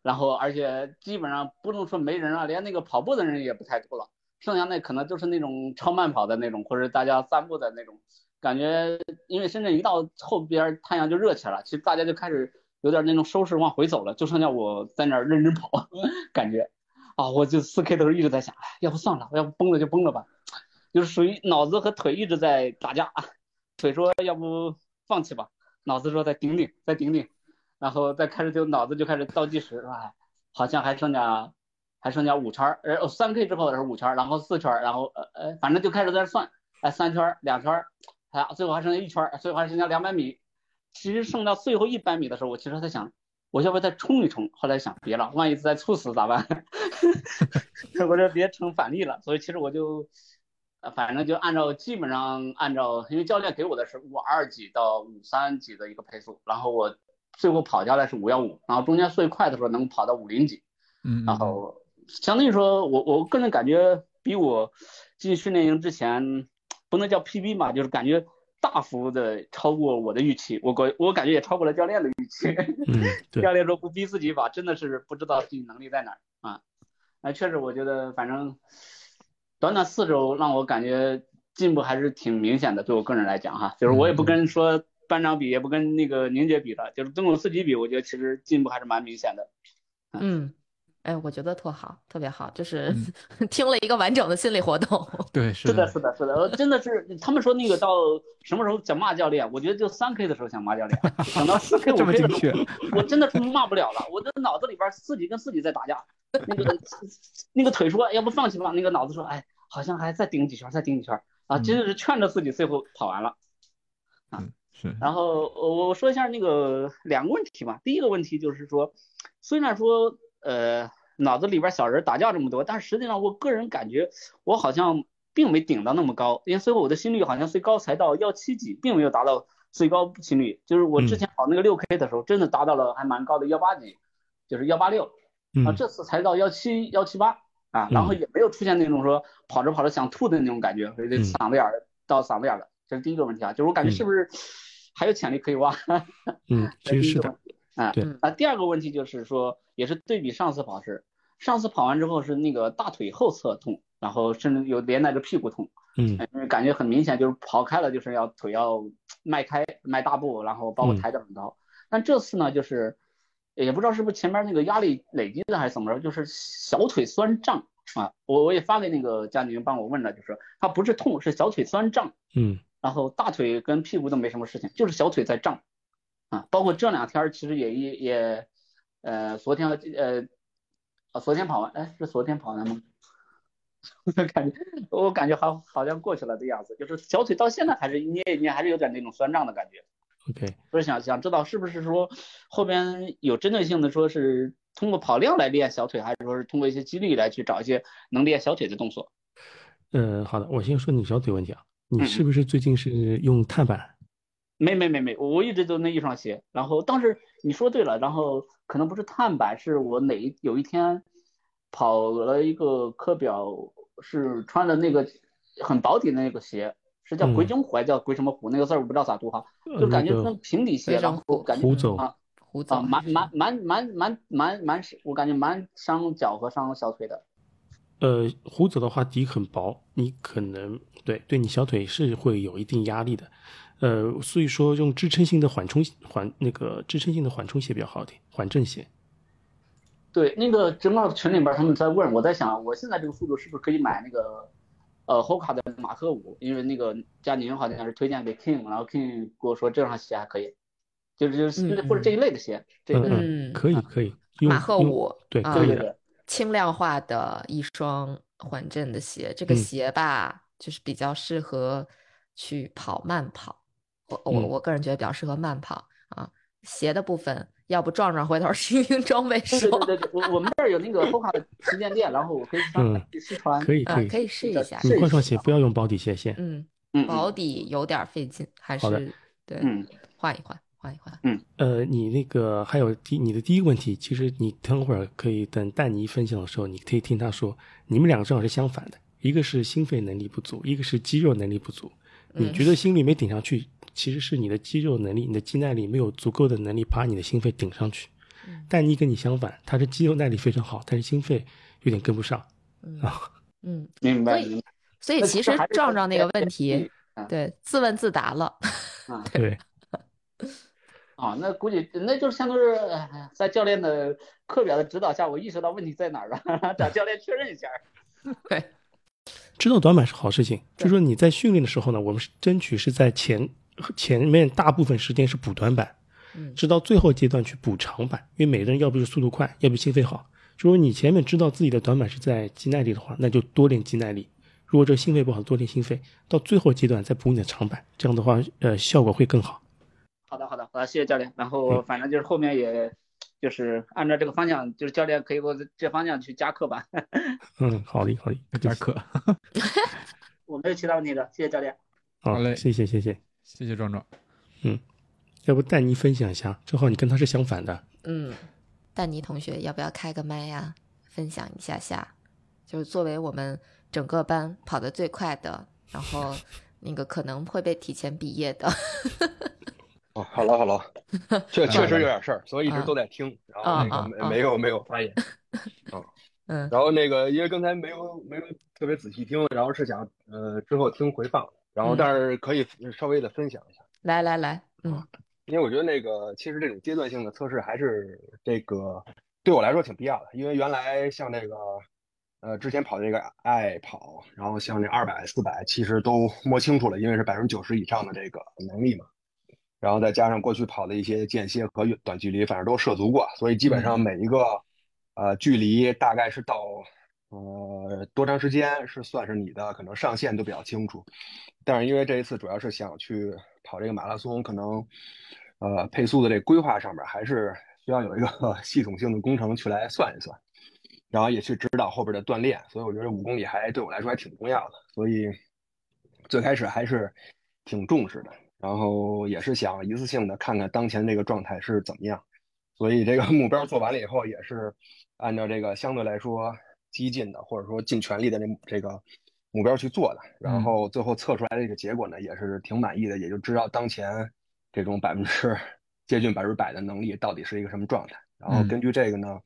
然后而且基本上不能说没人了，连那个跑步的人也不太多了，剩下那可能就是那种超慢跑的那种，或者大家散步的那种，感觉因为深圳一到后边太阳就热起来了，其实大家就开始有点那种收拾往回走了，就剩下我在那儿认真跑，感觉啊，我就四 K 的时候一直在想，哎，要不算了，要不崩了就崩了吧。就是属于脑子和腿一直在打架，腿说要不放弃吧，脑子说再顶顶，再顶顶，然后再开始就脑子就开始倒计时，哎，好像还剩下还剩下五圈，呃，三 K 之后是五圈，然后四圈，然后呃呃，反正就开始在那算，哎，三圈两圈，哎，最后还剩下一圈，最后还剩下两百米。其实剩到最后一百米的时候，我其实在想，我要不要再冲一冲？后来想别了，万一再猝死咋办？我就别成反例了，所以其实我就。反正就按照基本上按照，因为教练给我的是五二几到五三几的一个配速，然后我最后跑下来是五幺五，然后中间最快的时候能跑到五零几，嗯，然后相当于说我我个人感觉比我进训练营之前不能叫 PB 嘛，就是感觉大幅的超过我的预期，我感我感觉也超过了教练的预期。嗯，教练说不逼自己一把，真的是不知道自己能力在哪儿啊。那确实，我觉得反正。短短四周让我感觉进步还是挺明显的，对我个人来讲哈，就是我也不跟说班长比，也不跟那个宁姐比了，就是跟我自己比，我觉得其实进步还是蛮明显的。嗯，哎，我觉得特好，特别好，就是、嗯、听了一个完整的心理活动。对，是的，是的，是的，真的是他们说那个到什么时候想骂教练，我觉得就三 K 的时候想骂教练，等到四 K 五 K 的时候，我真的是骂不了了，我的脑子里边自己跟自己在打架，那个那个腿说要不放弃吧，那个脑子说哎。好像还再顶几圈，再顶几圈啊！真的是劝着自己，最后跑完了。啊，是。然后我我说一下那个两个问题吧。第一个问题就是说，虽然说呃脑子里边小人打架这么多，但是实际上我个人感觉我好像并没顶到那么高，因为最后我的心率好像最高才到幺七几，并没有达到最高心率。就是我之前跑那个六 K 的时候，真的达到了还蛮高的幺八几，就是幺八六啊，这次才到幺七幺七八啊，然后也没有出现那种说跑着跑着想吐的那种感觉，这嗓子眼儿到嗓子眼了，这是第一个问题啊，就是我感觉是不是还有潜力可以挖？嗯，其实是的。啊，对啊，第二个问题就是说，也是对比上次跑是，上次跑完之后是那个大腿后侧痛，然后甚至有连带着屁股痛，嗯，感觉很明显就是跑开了就是要腿要迈开迈大步，然后包括抬得很高。但这次呢，就是也不知道是不是前面那个压力累积的还是怎么着，就是小腿酸胀啊。我我也发给那个佳宁帮我问了，就是他不是痛，是小腿酸胀，嗯，然后大腿跟屁股都没什么事情，就是小腿在胀。啊，包括这两天其实也也也，呃，昨天呃，啊，昨天跑完，哎，是昨天跑完吗？我感觉我感觉好好像过去了的样子，就是小腿到现在还是捏一捏，还是有点那种酸胀的感觉。OK，不是想想知道是不是说后边有针对性的说是通过跑量来练小腿，还是说是通过一些激励来去找一些能练小腿的动作？呃，好的，我先说你小腿问题啊，你是不是最近是用碳板？没没没没，我一直都那一双鞋。然后当时你说对了，然后可能不是碳板，是我哪一有一天跑了一个课表，是穿的那个很薄底的那个鞋，是叫鬼冢虎还是叫鬼什么虎？那个字儿我不知道咋读哈，就感觉跟平底鞋，然后感觉虎走啊虎走啊，蛮蛮蛮蛮蛮蛮蛮，我感觉蛮伤脚和伤小腿的。呃，虎走的话底很薄，你可能对对你小腿是会有一定压力的。呃，所以说用支撑性的缓冲缓那个支撑性的缓冲鞋比较好点，缓震鞋。对，那个正好群里边他们在问，我在想，我现在这个速度是不是可以买那个呃 Hoka 的马克五？因为那个佳宁好像是推荐给 King，然后 King 跟我说这双鞋还可以，就是就是或者这一类的鞋，这一类的嗯，可以可以。马赫五对，啊可以的。轻量化的一双缓震的鞋，这个鞋吧，就是比较适合去跑慢跑。我我我个人觉得比较适合慢跑啊。鞋的部分，要不壮壮回头听听 装备说。对对对，我我们这儿有那个 Hoka 的旗舰店，然后我可以嗯试穿。可以可以可以试一下。你换双鞋不要用保底鞋先。嗯嗯，薄底有点费劲，还好的是对，嗯换一换，换一换。嗯呃，你那个还有第你的第一个问题，其实你等会儿可以等丹尼分享的时候，你可以听他说，你们两个正好是相反的，一个是心肺能力不足，一个是肌肉能力不足。你觉得心率没顶上去，其实是你的肌肉能力、你的肌耐力没有足够的能力把你的心肺顶上去。但你跟你相反，他是肌肉耐力非常好，但是心肺有点跟不上啊。嗯，明白。所以所以其实壮壮那个问题，嗯对，自问自答了。啊，对。啊，那估计那就是相当于哎在教练的课表的指导下，我意识到问题在哪儿了，找教练确认一下。对，知道短板是好事情，就是说你在训练的时候呢，我们是争取是在前前面大部分时间是补短板，嗯直到最后阶段去补长板，因为每个人要不是速度快，要不心肺好。如果你前面知道自己的短板是在肌耐力的话，那就多练肌耐力；如果这心肺不好，多练心肺。到最后阶段再补你的长板，这样的话，呃，效果会更好。好的，好的，好的，谢谢教练。然后反正就是后面也，就是按照这个方向，就是教练可以给我这方向去加课吧。嗯，好的，好的，加课。我没有其他问题了，谢谢教练。好好嘞谢谢，谢谢。谢谢壮壮。嗯，要不丹尼分享一下，正好你跟他是相反的。嗯，丹尼同学要不要开个麦呀？分享一下下，就是作为我们整个班跑得最快的，然后 那个可能会被提前毕业的。哦，好了好了，确确实有点事儿，所以一直都在听，然后那个没没有没有发言。嗯，嗯。然后那个因为刚才没有没有特别仔细听，然后是想呃之后听回放，然后嗯。但是可以稍微的分享一下。来来来，嗯。因为我觉得那个其实这种阶段性的测试还是这个对我来说挺必要的，因为原来像那个呃之前跑那个爱跑，然后像那二百、四百，其实都摸清楚了，因为是百分之九十以上的这个能力嘛，然后再加上过去跑的一些间歇和短距离，反正都涉足过，所以基本上每一个呃距离大概是到呃多长时间是算是你的可能上限都比较清楚，但是因为这一次主要是想去跑这个马拉松，可能呃配速的这规划上面还是需要有一个 系统性的工程去来算一算。然后也去指导后边的锻炼，所以我觉得五公里还对我来说还挺重要的，所以最开始还是挺重视的，然后也是想一次性的看看当前这个状态是怎么样，所以这个目标做完了以后，也是按照这个相对来说激进的或者说尽全力的这这个目标去做的，然后最后测出来的这个结果呢，也是挺满意的，也就知道当前这种百分之接近百分之百的能力到底是一个什么状态，然后根据这个呢。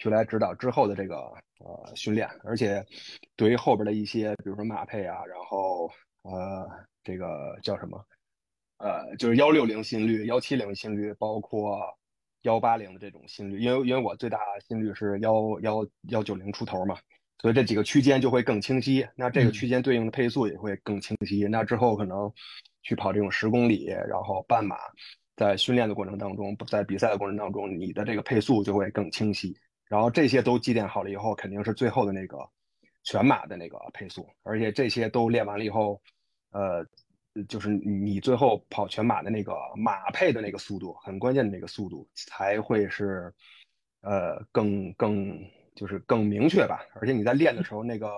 去来指导之后的这个呃训练，而且对于后边的一些，比如说马配啊，然后呃这个叫什么呃就是幺六零心率、幺七零心率，包括幺八零的这种心率，因为因为我最大心率是幺幺幺九零出头嘛，所以这几个区间就会更清晰。那这个区间对应的配速也会更清晰。那之后可能去跑这种十公里，然后半马，在训练的过程当中，在比赛的过程当中，你的这个配速就会更清晰。然后这些都积淀好了以后，肯定是最后的那个全马的那个配速，而且这些都练完了以后，呃，就是你最后跑全马的那个马配的那个速度，很关键的那个速度才会是，呃，更更就是更明确吧。而且你在练的时候，那个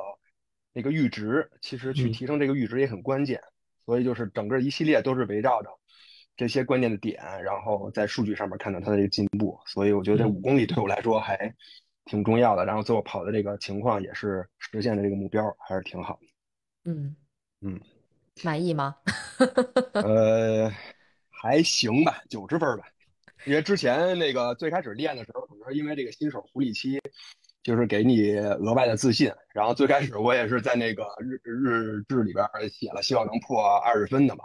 那个阈值，其实去提升这个阈值也很关键。所以就是整个一系列都是围绕着。这些关键的点，然后在数据上面看到它的这个进步，所以我觉得这五公里对我来说还挺重要的。然后最后跑的这个情况也是实现的这个目标，还是挺好的。嗯嗯，满意吗？呃，还行吧，九十分吧。因为之前那个最开始练的时候，可能是因为这个新手福利期，就是给你额外的自信。然后最开始我也是在那个日日志里边写了，希望能破二十分的嘛。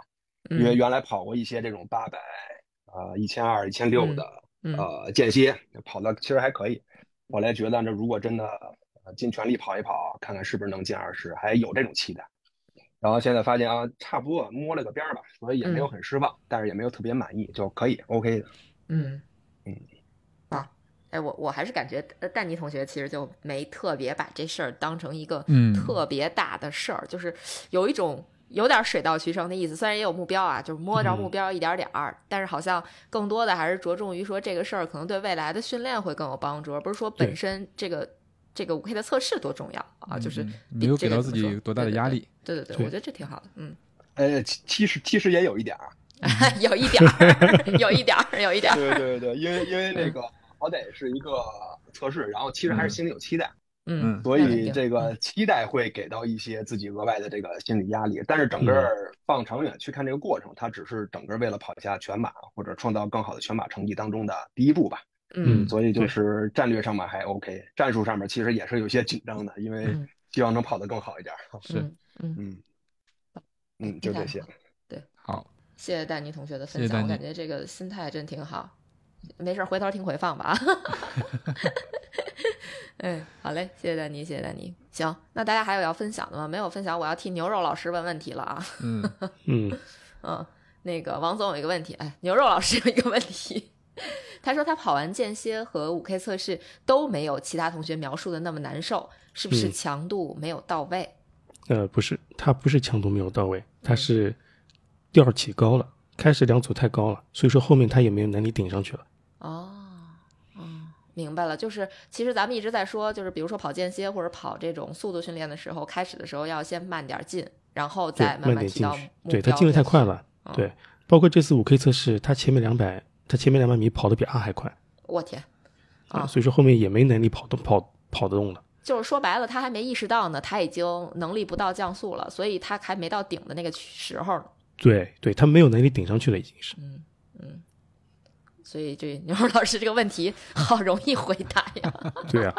因为原来跑过一些这种八百啊、一千二、一千六的呃间歇，跑的其实还可以。后来觉得这如果真的尽全力跑一跑，看看是不是能进二十，还有这种期待。然后现在发现啊，差不多摸了个边儿吧，所以也没有很失望，但是也没有特别满意，就可以 OK 的。嗯嗯，啊，哎，我我还是感觉丹尼同学其实就没特别把这事儿当成一个特别大的事儿，就是有一种。有点水到渠成的意思，虽然也有目标啊，就是摸着目标一点点儿，但是好像更多的还是着重于说这个事儿可能对未来的训练会更有帮助，而不是说本身这个这个五 K 的测试多重要啊，就是没有给到自己多大的压力。对对对，我觉得这挺好的，嗯。呃，其实其实也有一点儿，有一点儿，有一点儿，有一点儿。对对对，因为因为那个好歹是一个测试，然后其实还是心里有期待。嗯，所以这个期待会给到一些自己额外的这个心理压力，但是整个放长远去看这个过程，它只是整个为了跑下全马或者创造更好的全马成绩当中的第一步吧。嗯，所以就是战略上面还 OK，战术上面其实也是有些紧张的，因为希望能跑得更好一点。是，嗯嗯嗯，就这些。对，好，谢谢丹妮同学的分享，我感觉这个心态真挺好。没事，回头听回放吧。哎，好嘞，谢谢丹妮，谢谢丹妮。行，那大家还有要分享的吗？没有分享，我要替牛肉老师问问题了啊。嗯 嗯嗯，那个王总有一个问题，哎，牛肉老师有一个问题，他说他跑完间歇和五 K 测试都没有其他同学描述的那么难受，是不是强度没有到位？呃，不是，他不是强度没有到位，他是调起高了，开始两组太高了，所以说后面他也没有能力顶上去了。哦。明白了，就是其实咱们一直在说，就是比如说跑间歇或者跑这种速度训练的时候，开始的时候要先慢点进，然后再慢慢提到目标。对他进的太快了，对，包括这次五 K 测试，他前面两百，他前面两百米跑的比阿还快。我天，啊，所以说后面也没能力跑动跑跑得动了。就是说白了，他还没意识到呢，他已经能力不到降速了，所以他还没到顶的那个时候呢。对，对他没有能力顶上去了，已经是。嗯嗯。所以这牛肉老师这个问题 好容易回答呀。对呀，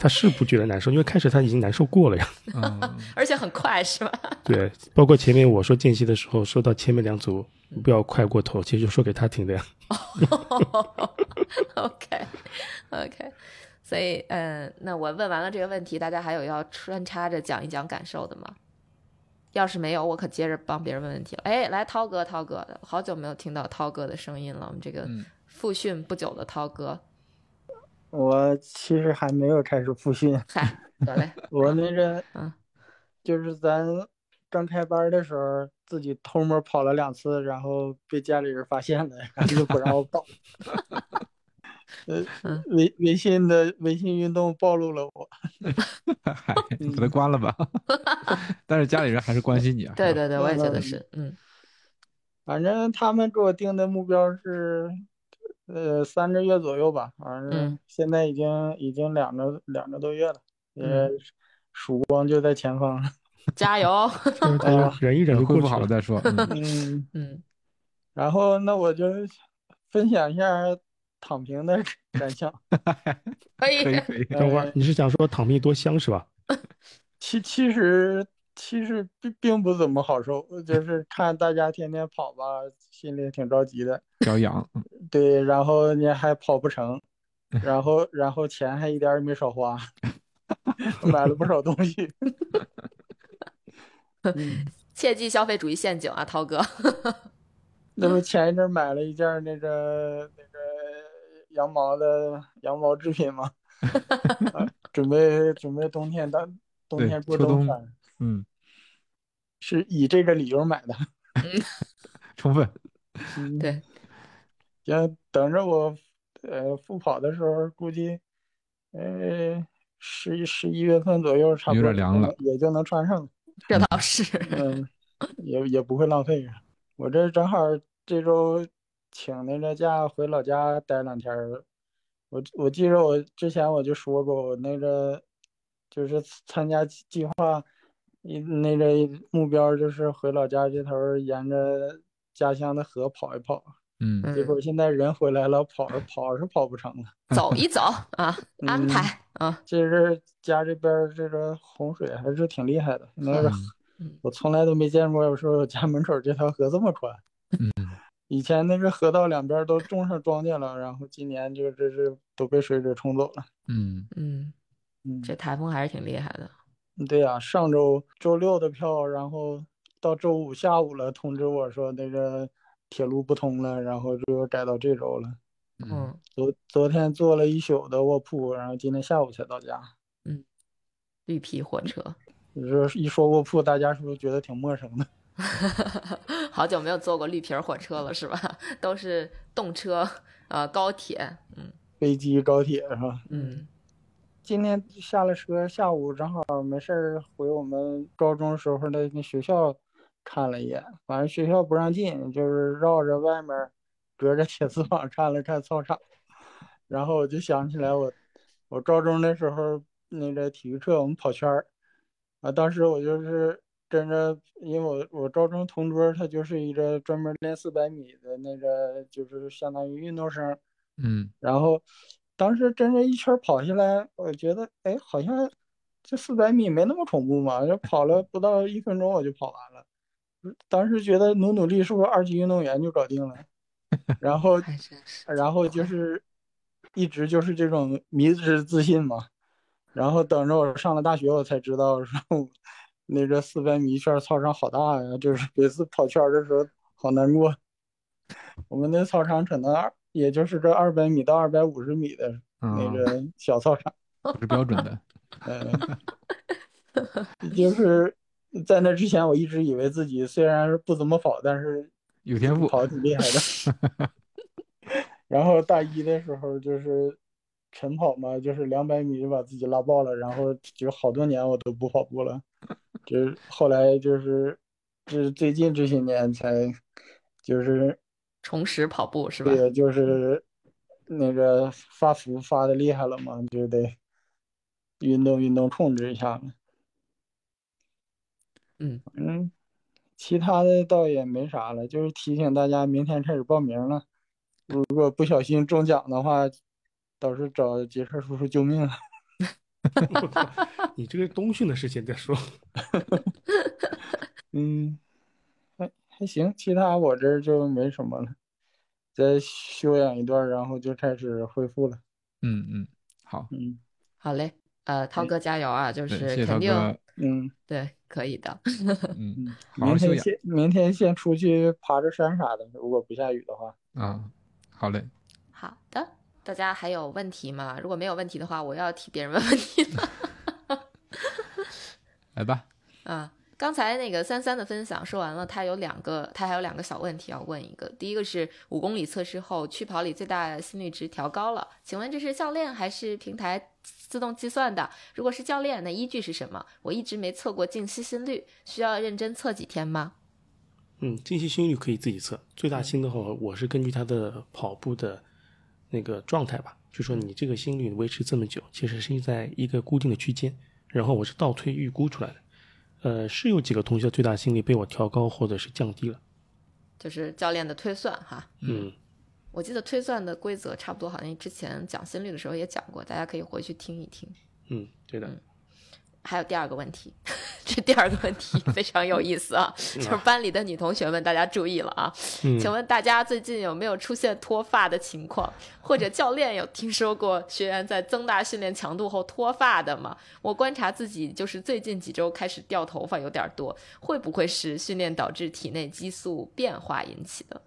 他是不觉得难受，因为开始他已经难受过了呀。嗯，而且很快是吧？对，包括前面我说间隙的时候，说到前面两组不要快过头，其实就说给他听的呀。OK OK，所以嗯，那我问完了这个问题，大家还有要穿插着讲一讲感受的吗？要是没有，我可接着帮别人问问题了。哎，来涛哥，涛哥，好久没有听到涛哥的声音了，我们这个。复训不久的涛哥，我其实还没有开始复训。嗨，得嘞，我那个，嗯，就是咱刚开班的时候，自己偷摸跑了两次，然后被家里人发现了，然后就不让我跑。呃嗯，微微信的微信运动暴露了我。嗨，把它关了吧。但是家里人还是关心你啊。对对对，我也觉得嗯是，嗯反正他们给我定的目标是，呃，三个月左右吧。反正嗯现在已经已经两个两个多月了，也嗯曙光就在前方。加油，忍一忍就恢复。好了再说。嗯 嗯，嗯然后那我就分享一下躺平的感想。可以可以可以。等会儿你是想说躺平多香是吧？其其实其实并并不怎么好受，就是看大家天天跑吧，心里挺着急的。表扬，嗯 对，然后你还跑不成，然后然后钱还一点也没少花，买了不少东西。嗯，切记消费主义陷阱啊，涛哥。那不前一阵买了一件那个那个羊毛的羊毛制品吗，啊准备准备冬天当冬天过冬冬穿，嗯，是以这个理由买的。充分。嗯，对，行，等着我呃复跑的时候，估计呃十一十一月份左右，差不有多点凉了也就能穿上了。这倒是。嗯，也也不会浪费。我这正好这周请那个假回老家待两天儿。我我记着我之前我就说过，我那个就是参加计计划，一那个目标就是回老家这头沿着家乡的河跑一跑。嗯结果现在人回来了，跑跑是跑不成了。走 一走啊，安嗯排啊，这是家这边这个洪水还是挺厉害的，那个嗯我从来都没见过，说我家门口这条河这么宽。嗯，以前那个河道两边都种上庄稼了，然后今年就这是都被水给冲走了。嗯嗯，嗯，这台风还是挺厉害的。对呀、上周周六的票，然后到周五下午了，通知我说那个铁路不通了，然后就改到这周了。嗯昨昨天坐了一宿的卧铺，然后今天下午才到家。嗯，绿皮火车，你说一说卧铺，大家是不是觉得挺陌生的？好久没有坐过绿皮火车了，是吧？都是动车，呃，高铁。嗯飞机、高铁是吧？嗯今天下了车，下午正好没事儿回我们高中时候的那学校看了一眼，反正学校不让进，就是绕着外面，隔着铁丝网看了看操场，然后我就想起来我我高中那时候那个体育课我们跑圈儿，啊，当时我就是跟着，因为我我高中同桌他就是一个专门练四百米的那个，就是相当于运动生。嗯然后当时真的一圈儿跑下来，我觉得哎，好像这四百米没那么恐怖嘛，就跑了不到一分钟我就跑完了。当时觉得努努力是不是二级运动员就搞定了？然后。然后就是一直就是这种迷之自信嘛。然后等着我上了大学，我才知道说那个四百米一圈操场好大呀，就是每次跑圈儿的时候好难过。我们那操场可能二，也就是这二百米到二百五十米的那啊，个小操场，不是标准的。嗯，就是在那之前，我一直以为自己虽然不怎么跑，但是有天赋。跑挺厉害的。然后大一的时候就是晨跑嘛，就是两百米就把自己拉爆了，然后就好多年我都不跑步了，就是后来就是这最近这些年才就是重拾跑步是吧？对，就是那个发福发的厉害了嘛，就得运动运动控制一下了。嗯，嗯，其他的倒也没啥了，就是提醒大家明天开始报名了。如果不小心中奖的话，到时候找杰克叔叔救命了。我靠，你这个冬训的事情再说。嗯，还还行，其他我这儿就没什么了，再休养一段，然后就开始恢复了。嗯嗯，好，嗯好嘞，呃，涛哥加油啊！就，是肯定哥。嗯对，可以的。嗯，嗯，好好休养明天先明天先出去爬着山啥的，如果不下雨的话。啊。好嘞，好的，大家还有问题吗？如果没有问题的话，我要替别人问问题了。来吧。啊，刚才那个三三的分享说完了，他有两个，他还有两个小问题要问一个。第一个是五公里测试后去跑里最大心率值调高了，请问这是教练还是平台自动计算的？如果是教练，那依据是什么？我一直没测过静息心率，需要认真测几天吗？嗯，静息心率可以自己测，最大心的话，我是根据他的跑步的那个状态吧，就说你这个心率维持这么久，其实是在一个固定的区间，然后我是倒推预估出来的。呃，是有几个同学最大心率被我调高或者是降低了，就是教练的推算哈。嗯，我记得推算的规则差不多，好像之前讲心率的时候也讲过，大家可以回去听一听。嗯，对的。还有第二个问题，这第二个问题非常有意思啊，就是班里的女同学们，大家注意了啊！请问大家最近有没有出现脱发的情况？或者教练有听说过学员在增大训练强度后脱发的吗？我观察自己，就是最近几周开始掉头发有点多，会不会是训练导致体内激素变化引起的？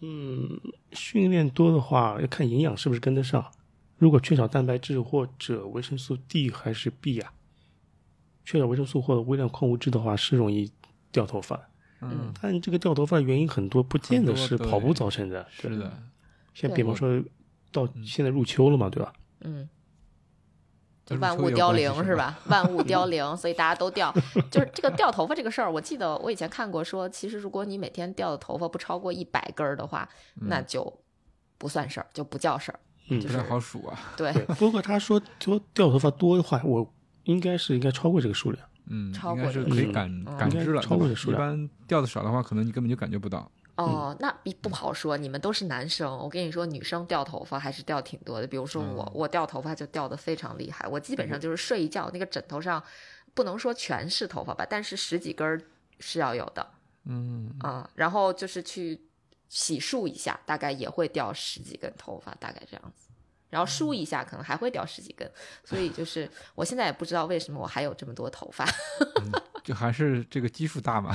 嗯，训练多的话要看营养是不是跟得上，如果缺少蛋白质或者维生素 D 还是 B 啊？缺少维生素或者微量矿物质的话，是容易掉头发。嗯，但这个掉头发的原因很多，不见得是跑步造成的。是的，像比方说，到现在入秋了嘛，对吧？嗯，就万物凋零是吧？万物 凋零，所以大家都掉。就是这个掉头发这个事儿，我记得我以前看过，说其实如果你每天掉的头发不超过一百根儿的话，那就不算事儿，就不叫事儿。嗯，就是好数啊。对。不过他说说掉头发多的话，我。应该是应该超过这个数量，嗯，超过是可以感感知了，超过这数量。一般掉的少的话，可能你根本就感觉不到。哦，那不好说，你们都是男生，我跟你说，女生掉头发还是掉挺多的。比如说我，我掉头发就掉的非常厉害，我基本上就是睡一觉，那个枕头上不能说全是头发吧，但是十几根是要有的。嗯啊，然后就是去洗漱一下，大概也会掉十几根头发，大概这样子。然后梳一下，可能还会掉十几根，所以就是我现在也不知道为什么我还有这么多头发，就还是这个基数大嘛。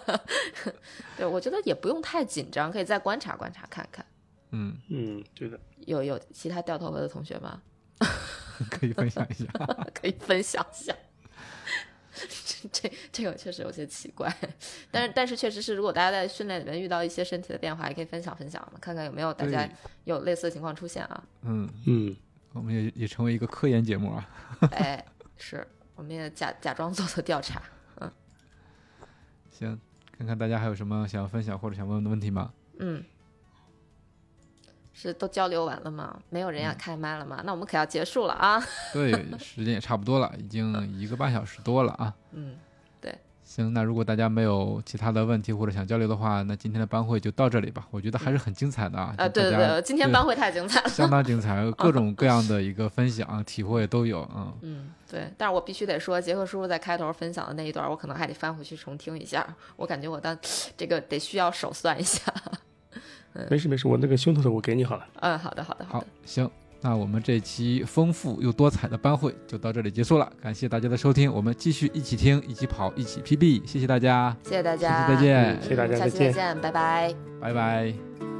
对，我觉得也不用太紧张，可以再观察观察看看。嗯嗯，对的。有有其他掉头发的同学吗？可以分享一下，可以分享一下。这这个确实有些奇怪，但是但是确实是，如果大家在训练里面遇到一些身体的变化，也可以分享分享嘛看看有没有大家有类似的情况出现啊。嗯嗯，我们也也成为一个科研节目啊。哎，是，我们也假假装做做调查。嗯，行，看看大家还有什么想要分享或者想问的问题吗？嗯。是都交流完了吗？没有人要开麦了吗？那我们可要结束了啊！对，时间也差不多了，已经一个半小时多了啊。嗯，对。行，那如果大家没有其他的问题或者想交流的话，那今天的班会就到这里吧。我觉得还是很精彩的啊！啊，对对对，今天班会太精彩了，相当精彩，各种各样的一个分享体会都有嗯嗯，对。但是我必须得说，杰克叔叔在开头分享的那一段，我可能还得翻回去重听一下。我感觉我当这个得需要手算一下。没事没事，我那个胸头的我给你好了。嗯，好的好的好，行，那我们这期丰富又多彩的班会就到这里结束了，感谢大家的收听，我们继续一起听，一起跑，一起 PB，谢谢大家，谢谢大家，再见，谢谢大家，下期再见，拜拜，拜拜。